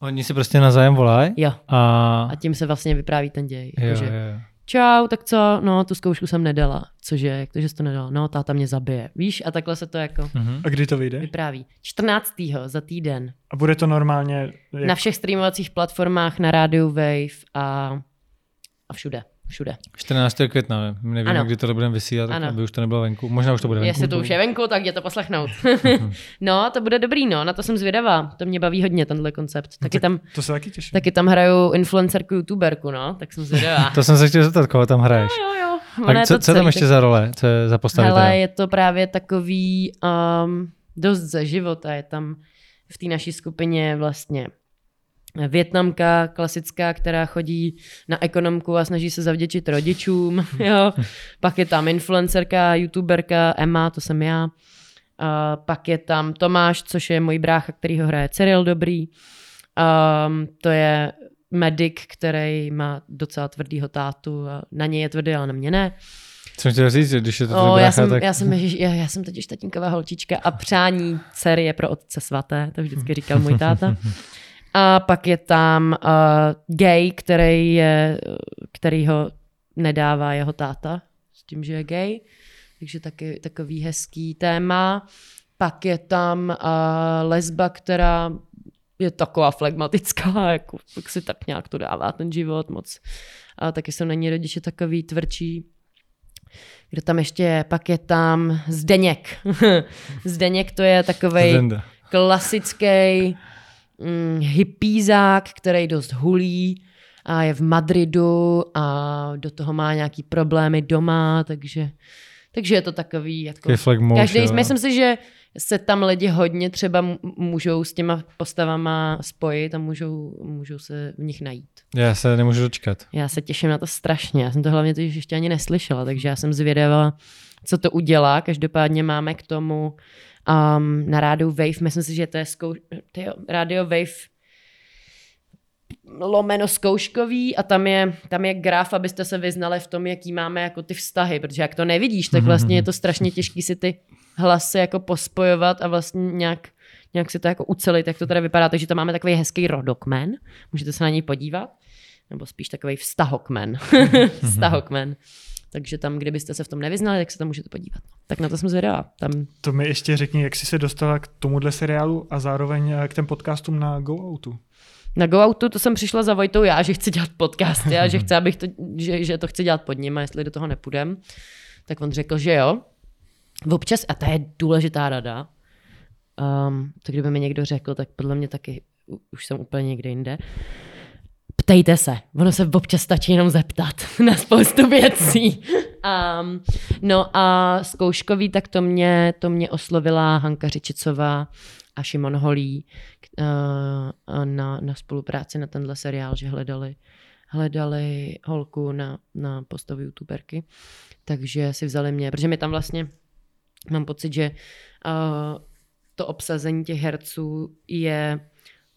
Oni si prostě na zájem volají Jo. a... A tím se vlastně vypráví ten děj. Jo, jakože, jo. čau, tak co, no tu zkoušku jsem nedala. Cože, jak to, že jsi to nedala? No, táta mě zabije. Víš, a takhle se to jako Mhm. A kdy to vyjde? vypráví. 14. za týden. A bude to normálně... Jak... Na všech streamovacích platformách, na rádiu Wave a, a všude. Všude. 14. května, my nevíme, Ano. kdy to budeme vysílat, tak Ano. aby už to nebylo venku. Možná už to bude venku. Jestli to už je venku, tak jděte to poslechnout. no, to bude dobrý, no, na to jsem zvědavá. To mě baví hodně, tenhle koncept. No, Taky, tak tam, To se taky těším. taky tam hraju influencerku, youtuberku, no, tak jsem zvědavá. To jsem se chtěl zeptat, koho tam hraješ. jo, jo. Ono Tak je co, to co je tam ještě za role? Co je za postavy? Teda? je to právě takový um, dost ze života. Je tam v té naší skupině vlastně Větnamka klasická, která chodí na ekonomku a snaží se zavděčit rodičům. Jo. Pak je tam influencerka, youtuberka Emma, to jsem já. A pak je tam Tomáš, což je můj brácha, který ho hraje Cyril Dobrý. Um, to je medic, který má docela tvrdýho tátu a na něj je tvrdý, ale na mě ne. Co chtěl říct, že když je to O, brácha, já, jsem, tak... já, jsem, já, já jsem totiž tatínková holčička a přání dcery je pro otce svaté, to vždycky říkal můj táta. A pak je tam uh, gay, který, je, který ho nedává jeho táta s tím, že je gay. Takže taky takový hezký téma. Pak je tam uh, lesba, která je taková flegmatická, jako, jak si tak nějak to dává ten život moc. A taky jsou na ní rodiče takový tvrdší. Kdo tam ještě je? Pak je tam Zdeněk. Zdeněk to je takový klasický mm, hippízák, který dost hulí a je v Madridu a do toho má nějaký problémy doma, takže, takže je to takový jako... Každý, jo. myslím si, že se tam lidi hodně třeba můžou s těma postavama spojit a můžou, můžou se v nich najít. Já se nemůžu dočkat. Já se těším na to strašně. Já jsem to hlavně ještě ani neslyšela, takže já jsem zvědavá, co to udělá. Každopádně máme k tomu um, na rádiu Wave, myslím si, že to je zkou... tyjo, Radio Wave lomeno zkouškový a tam je, tam je graf, abyste se vyznali v tom, jaký máme jako ty vztahy, protože jak to nevidíš, tak vlastně je to strašně těžký si ty hlasy jako pospojovat a vlastně nějak, nějak si to jako ucelit, jak to tady vypadá. Takže tam máme takový hezký rodokmen, můžete se na něj podívat, nebo spíš takový vztahokmen. vztahokmen. Takže tam, kdybyste se v tom nevyznali, tak se tam můžete podívat. Tak na to jsem zvědavá. Tam To mi ještě řekni, jak jsi se dostala k tomuhle seriálu a zároveň eh, k těm podcastům na Go Outu. Na Go Outu to jsem přišla za Vojtou já, že chci dělat podcasty a že, chci, abych to, že, že to chci dělat pod ním a jestli do toho nepůjdem. Tak on řekl, že jo. Občas, a to je důležitá rada, um, to kdyby mi někdo řekl, tak podle mě taky už jsem úplně někde jinde. Ptejte se, ono se občas stačí jenom zeptat na spoustu věcí. Um, no a zkouškový, tak to mě, to mě oslovila Hanka Řičicová a Šimon Holý k- uh, na, na spolupráci na tenhle seriál, že hledali, hledali holku na, na postavu youtuberky, takže si vzali mě, protože mi tam vlastně mám pocit, že uh, to obsazení těch herců je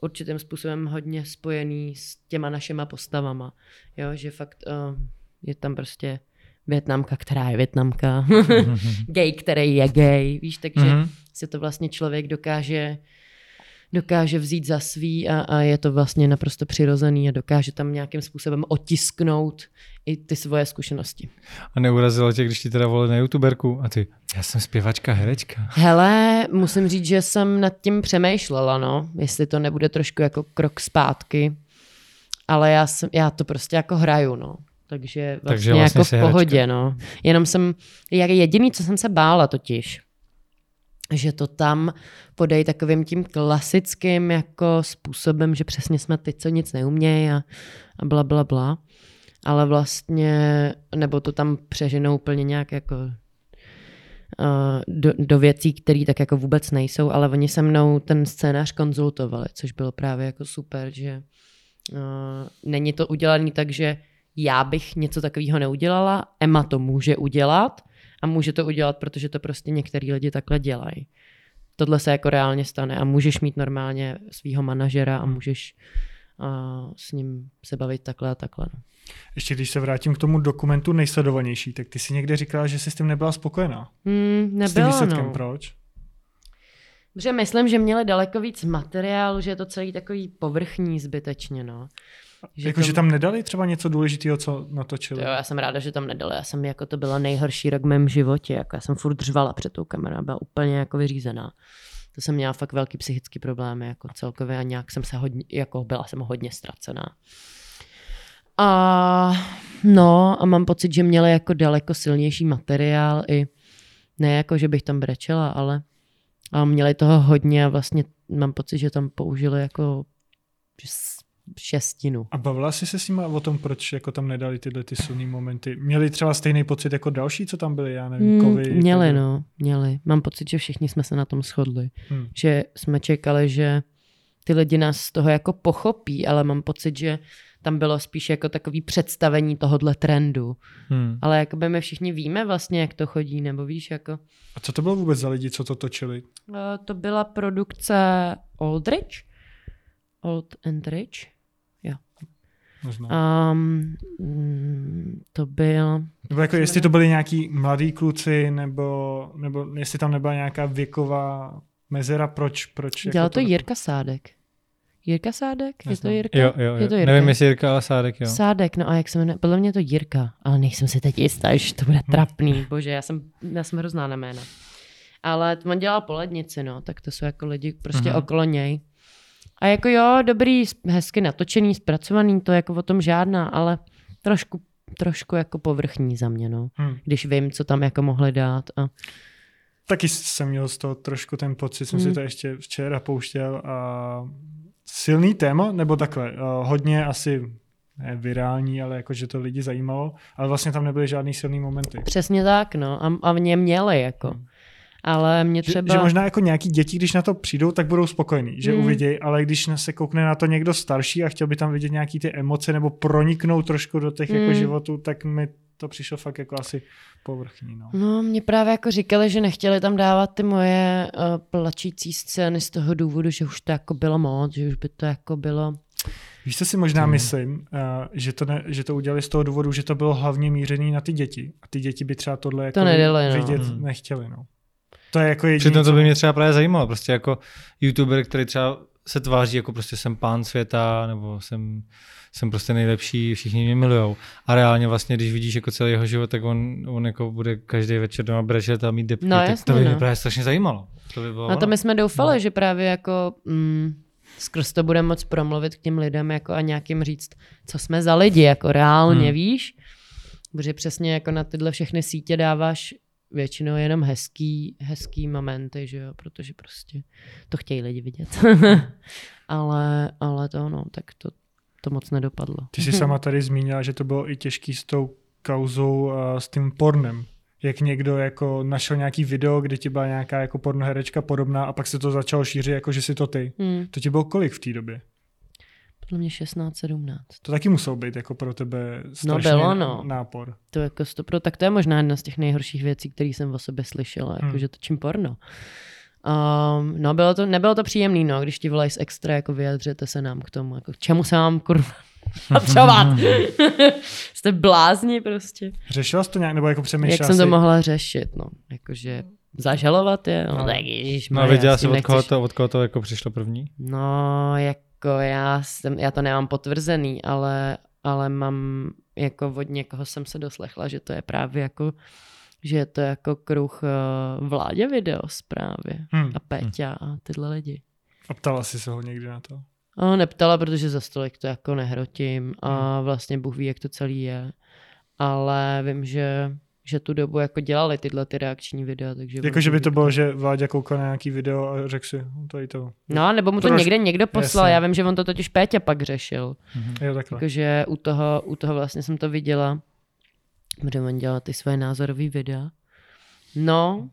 určitým způsobem hodně spojený s těma našima postavama. Jo, že fakt uh, je tam prostě Větnamka, která je Větnamka, gay, který je gay, víš, takže Mhm. mm-hmm. si to vlastně člověk dokáže dokáže vzít za svý a, a je to vlastně naprosto přirozený a dokáže tam nějakým způsobem otisknout i ty svoje zkušenosti. A neurazilo tě, když ti teda volili na youtuberku a ty, já jsem zpěvačka, herečka. Hele, musím říct, že jsem nad tím přemýšlela, no, jestli to nebude trošku jako krok zpátky, ale já, jsem, já to prostě jako hraju, no. Takže vlastně, Takže vlastně jako v pohodě, herečka. no. Jenom jsem, jak jediný, co jsem se bála totiž, že to tam podej takovým tím klasickým jako způsobem, že přesně jsme ty, co nic neumějí a, a bla, bla, bla. Ale vlastně, nebo to tam přeženou úplně nějak jako uh, do, do věcí, které tak jako vůbec nejsou, ale oni se mnou ten scénář konzultovali, což bylo právě jako super, že uh, není to udělané tak, že já bych něco takového neudělala, Emma to může udělat a může to udělat, protože to prostě některý lidi takhle dělají. Tohle se jako reálně stane a můžeš mít normálně svého manažera a můžeš uh, s ním se bavit takhle a takhle. No. Ještě když se vrátím k tomu dokumentu nejsledovanější, tak ty si někde říkala, že jsi s tím nebyla spokojená. Hmm, s tím výsledkem, no. proč? Protože myslím, že měli daleko víc materiálu, že je to celý takový povrchní zbytečně, no. Že jako, že tam nedali třeba něco důležitého, co natočili? Jo, já jsem ráda, že tam nedali. Já jsem jako to byla nejhorší rok v mém životě. Jako já jsem furt řvala před tou kamerou, byla úplně jako vyřízená. To jsem měla fakt velký psychický problémy jako celkově a nějak jsem se hodně, jako byla jsem hodně ztracená. A no a mám pocit, že měli jako daleko silnější materiál i ne jako, že bych tam brečela, ale a měli toho hodně a vlastně mám pocit, že tam použili jako šestinu. A bavila jsi se s nimi o tom, proč jako tam nedali tyhle ty silné momenty? Měli třeba stejný pocit jako další, co tam byli, já nevím, Mm, kovy? měli, tyhle- no, měli. Mám pocit, že všichni jsme se na tom shodli. Hmm. Že jsme čekali, že ty lidi nás z toho jako pochopí, ale mám pocit, že tam bylo spíš jako takový představení tohohle trendu. Hmm. Ale jakoby my všichni víme vlastně, jak to chodí, nebo víš, jako... A co to bylo vůbec za lidi, co to točili? Eh, To byla produkce Aldrich Old and Rich. Jo. Možná. Um, to byl... Nebo jako jestli to byli nějaký mladí kluci, nebo, nebo jestli tam nebyla nějaká věková mezera, proč, proč Dělal jako to Jirka Sádek. Jirka Sádek? Je to. Jirka? Jo, jo, Je to jo. Jirka. Nevím, jestli Jirka, ale Sádek, jo. Sádek, no a jak se jmenuje? Podle mě je to Jirka, ale nejsem si teď jistá, že to bude trapný. Bože, já jsem, já jsem hrozná na jména. Ale on dělal polednici, no, tak to jsou jako lidi prostě Mhm. okolo něj. A jako jo, dobrý, hezky natočený, zpracovaný, to jako o tom žádná, ale trošku, trošku jako povrchní za mě, no. Hm. Když vím, co tam jako mohli dát. A Taky jsem měl z toho trošku ten pocit, jsem si Hmm. to ještě včera pouštěl a silný téma, nebo takhle, uh, hodně asi ne virální, ale jako, že to lidi zajímalo, ale vlastně tam nebyly žádný silný momenty. přesně tak, no. A, a mě měli, jako. Hmm. Ale mě Že, třeba... že možná jako nějaký děti, když na to přijdou, tak budou spokojení, že Hmm. uvidějí, ale když na- se koukne na to někdo starší a chtěl by tam vidět nějaký ty emoce nebo proniknout trošku do těch jako Hmm. životů, tak mi to přišlo fakt jako asi povrchní. No. No, mě právě jako říkali, že nechtěli tam dávat ty moje uh, plačící scény z toho důvodu, že už to jako bylo moc, že už by to jako bylo... Víš, co si možná Hmm. myslím, uh, že, to ne, že to udělali z toho důvodu, že to bylo hlavně mířený na ty děti a ty děti by třeba tohle jako nedali, no. vidět Hmm. nechtěli. No. To je jako jediný, Přitom to by mě třeba právě zajímalo, prostě jako youtuber, který třeba se tváří jako prostě jsem pán světa, nebo jsem, jsem prostě nejlepší, všichni mě milujou. A reálně vlastně, když vidíš jako celý jeho život, tak on, on jako bude každý večer doma brečet a mít depky, No, tak jasně, to by mě no. právě strašně zajímalo. To by bylo No to ono. my jsme doufali, No. že právě jako mm, skrz to bude moc promluvit k těm lidem jako a nějakým říct, co jsme za lidi, jako reálně, Hmm. víš? Protože přesně jako na tyhle všechny sítě dáváš většinou jenom hezký, hezký momenty, že jo, protože prostě to chtějí lidi vidět. ale, ale to no, tak to, to moc nedopadlo. Ty jsi sama tady zmínila, že to bylo i těžký s tou kauzou a s tím pornem. Jak někdo jako našel nějaký video, kde ti byla nějaká jako pornoherečka podobná a pak se to začalo šířit, jako že si to ty. Hmm, To ti bylo kolik v té době? Podle mě 16, 17. To taky muselo být jako pro tebe strašný bylo, no. nápor. To jako stopro, tak to je možná jedna z těch nejhorších věcí, které jsem o sobě slyšela, jako Hmm. že točím porno. Um, no, bylo to, nebylo to příjemný, no, když ti volají z extra, jako vyjadřete se nám k tomu, jako čemu se vám kurva potřebovat. Jste blázni prostě. Řešila jsi to nějak, nebo jako přemýšlela Jak jsem to si- mohla řešit, no, jakože zažalovat je, no, No. tak ježiš, No a věděla jsi, od koho, to, od koho to jako přišlo první? No, jako já, jsem, já to nemám potvrzený, ale, ale mám, jako od někoho jsem se doslechla, že to je právě jako, že je to jako kruh uh, vládě video zprávy Hmm. a Péťa a tyhle lidi. A ptala jsi se ho někdy na to? A neptala, protože za stolik to jako nehrotím a vlastně Bůh ví, jak to celý je. Ale vím, že, že tu dobu jako dělali tyhle ty reakční videa, takže... Jako, že by to bylo, že Vláďa koukal na nějaký video a řekl si, no, tady to. No, nebo mu to Troš- někde někdo poslal, Jasně. já vím, že on to totiž Péťa pak řešil. Jo, takhle. Jakože u toho, u toho vlastně jsem to viděla, kde on dělal ty své názorové videa. No,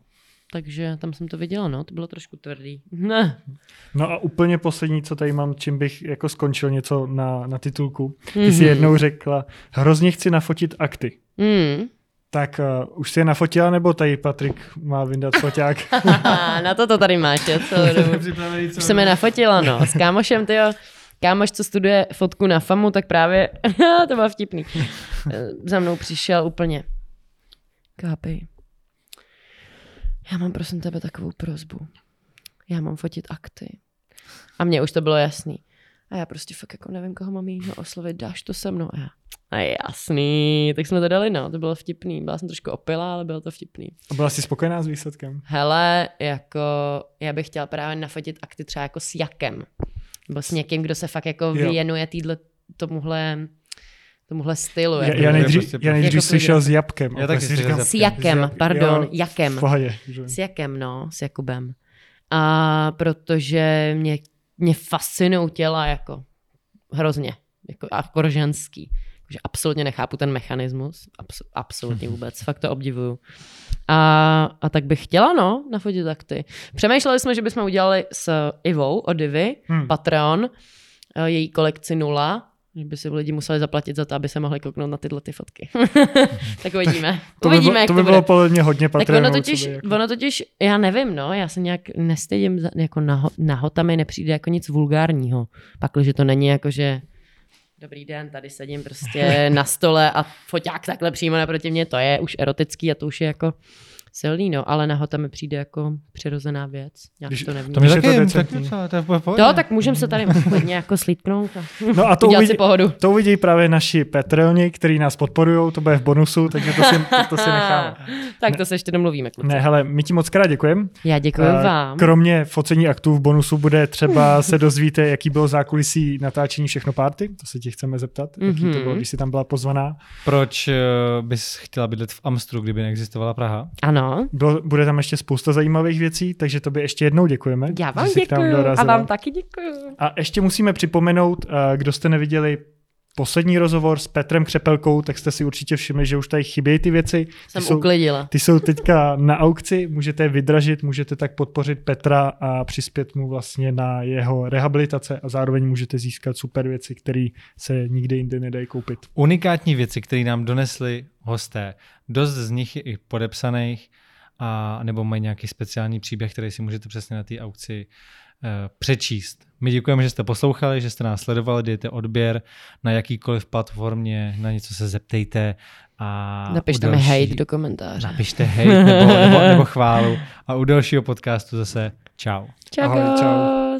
takže tam jsem to viděla, no, to bylo trošku tvrdý. Ne. No a úplně poslední, co tady mám, čím bych jako skončil něco na, na titulku. Ty jsi Mhm. jednou řekla, hrozně chci nafotit akty. Mm. Tak uh, už jsi je nafotila, nebo tady Patrik má vyndat foťák? na to to tady jo, dobu. Už jsem je nafotila, no, s kámošem, tyjo. Kámoš, co studuje fotku na FAMu, tak právě, to bylo vtipný, Eh, za mnou přišel úplně. Kápej, já mám prosím tebe takovou prozbu. Já mám fotit akty. A mně už to bylo jasný. A já prostě fakt jako nevím, koho mám jiného oslovit, dáš to se mnou. A já, a jasný, tak jsme to dali, no, to bylo vtipný. Byla jsem trošku opilá, ale bylo to vtipný. A byla jsi spokojená s výsledkem? Hele, jako já bych chtěla právě nafotit akty třeba jako s Jakem. Nebo s někým, kdo se fakt jako Jo. věnuje týdle, tomuhle, tomuhle stylu. Já, Jako, já nejdřív, prostě- já nejdřív jako slyšel s jabkem. Já taky říkám, s Jakem, Jak- pardon, jo, Jakem. pohodě. že? S Jakem, no, s Jakubem. A protože mě, mě fascinují těla jako hrozně, jako akor ženský. Že absolutně nechápu ten mechanismus, abs- absolutně vůbec, fakt to obdivuju. A, a tak bych chtěla, no, nafotit akty. Přemýšleli jsme, že bychom udělali s Ivou od Divy, Hmm. Patreon, eh, její kolekci nula, že by si lidi museli zaplatit za to, aby se mohli kouknout na tyhle ty fotky. tak uvidíme. To uvidíme, by, jak to to by bylo podle mě hodně Tak Patreonů. ono totiž, jako- ono totiž, já nevím, no, já se nějak nestydím, za, jako na, ho- na hota mi nepřijde jako nic vulgárního. Pak, že to není jako, že dobrý den, tady sedím prostě na stole a foťák takhle přímo naproti mě, to je už erotický a to už je jako silný, no, ale na hota mi přijde jako přirozená věc. Já Když- to nevím. To je taky, to tak decentní. to je. Jo, tak můžeme se tady hodně jako slítknout a No a to udělat uvidí, si pohodu. to uvidí právě naši Patreoni, který nás podporují, to bude v bonusu, takže to si, to, to si necháme. tak to se ještě domluvíme, kluci. Ne, hele, my ti moc krát děkujeme. Já děkuji Eh, vám. Kromě focení aktů v bonusu bude třeba se dozvíte, jaký bylo zákulisí natáčení všechno party. To se ti chceme zeptat, mm-hmm. jaký to Mhm. bylo, když jsi tam byla pozvaná. Proč eh, bys chtěla bydlet v Amstru, kdyby neexistovala Praha? Ano, Bylo, bude tam ještě spousta zajímavých věcí, takže tobě ještě jednou děkujeme. já vám děkuji a vám taky děkuji. A ještě musíme připomenout, eh, kdo jste neviděli poslední rozhovor s Petrem Křepelkou, tak jste si určitě všimli, že už tady chybějí ty věci. Ty Jsem jsou, uklidila. ty jsou teďka na aukci, můžete je vydražit, můžete tak podpořit Petra a přispět mu vlastně na jeho rehabilitace a zároveň můžete získat super věci, které se nikde jinde nedají koupit. Unikátní věci, které nám donesli hosté. Dost z nich je i podepsaných, a, nebo mají nějaký speciální příběh, který si můžete přesně na té aukci přečíst. My děkujeme, že jste poslouchali, že jste nás sledovali, dejte odběr na jakýkoliv platformě, na něco se zeptejte. A Napište u mi další- hate do komentáře. Napište hate nebo, nebo, nebo chválu. A u dalšího podcastu zase čau. Čau. Ahoj, čau.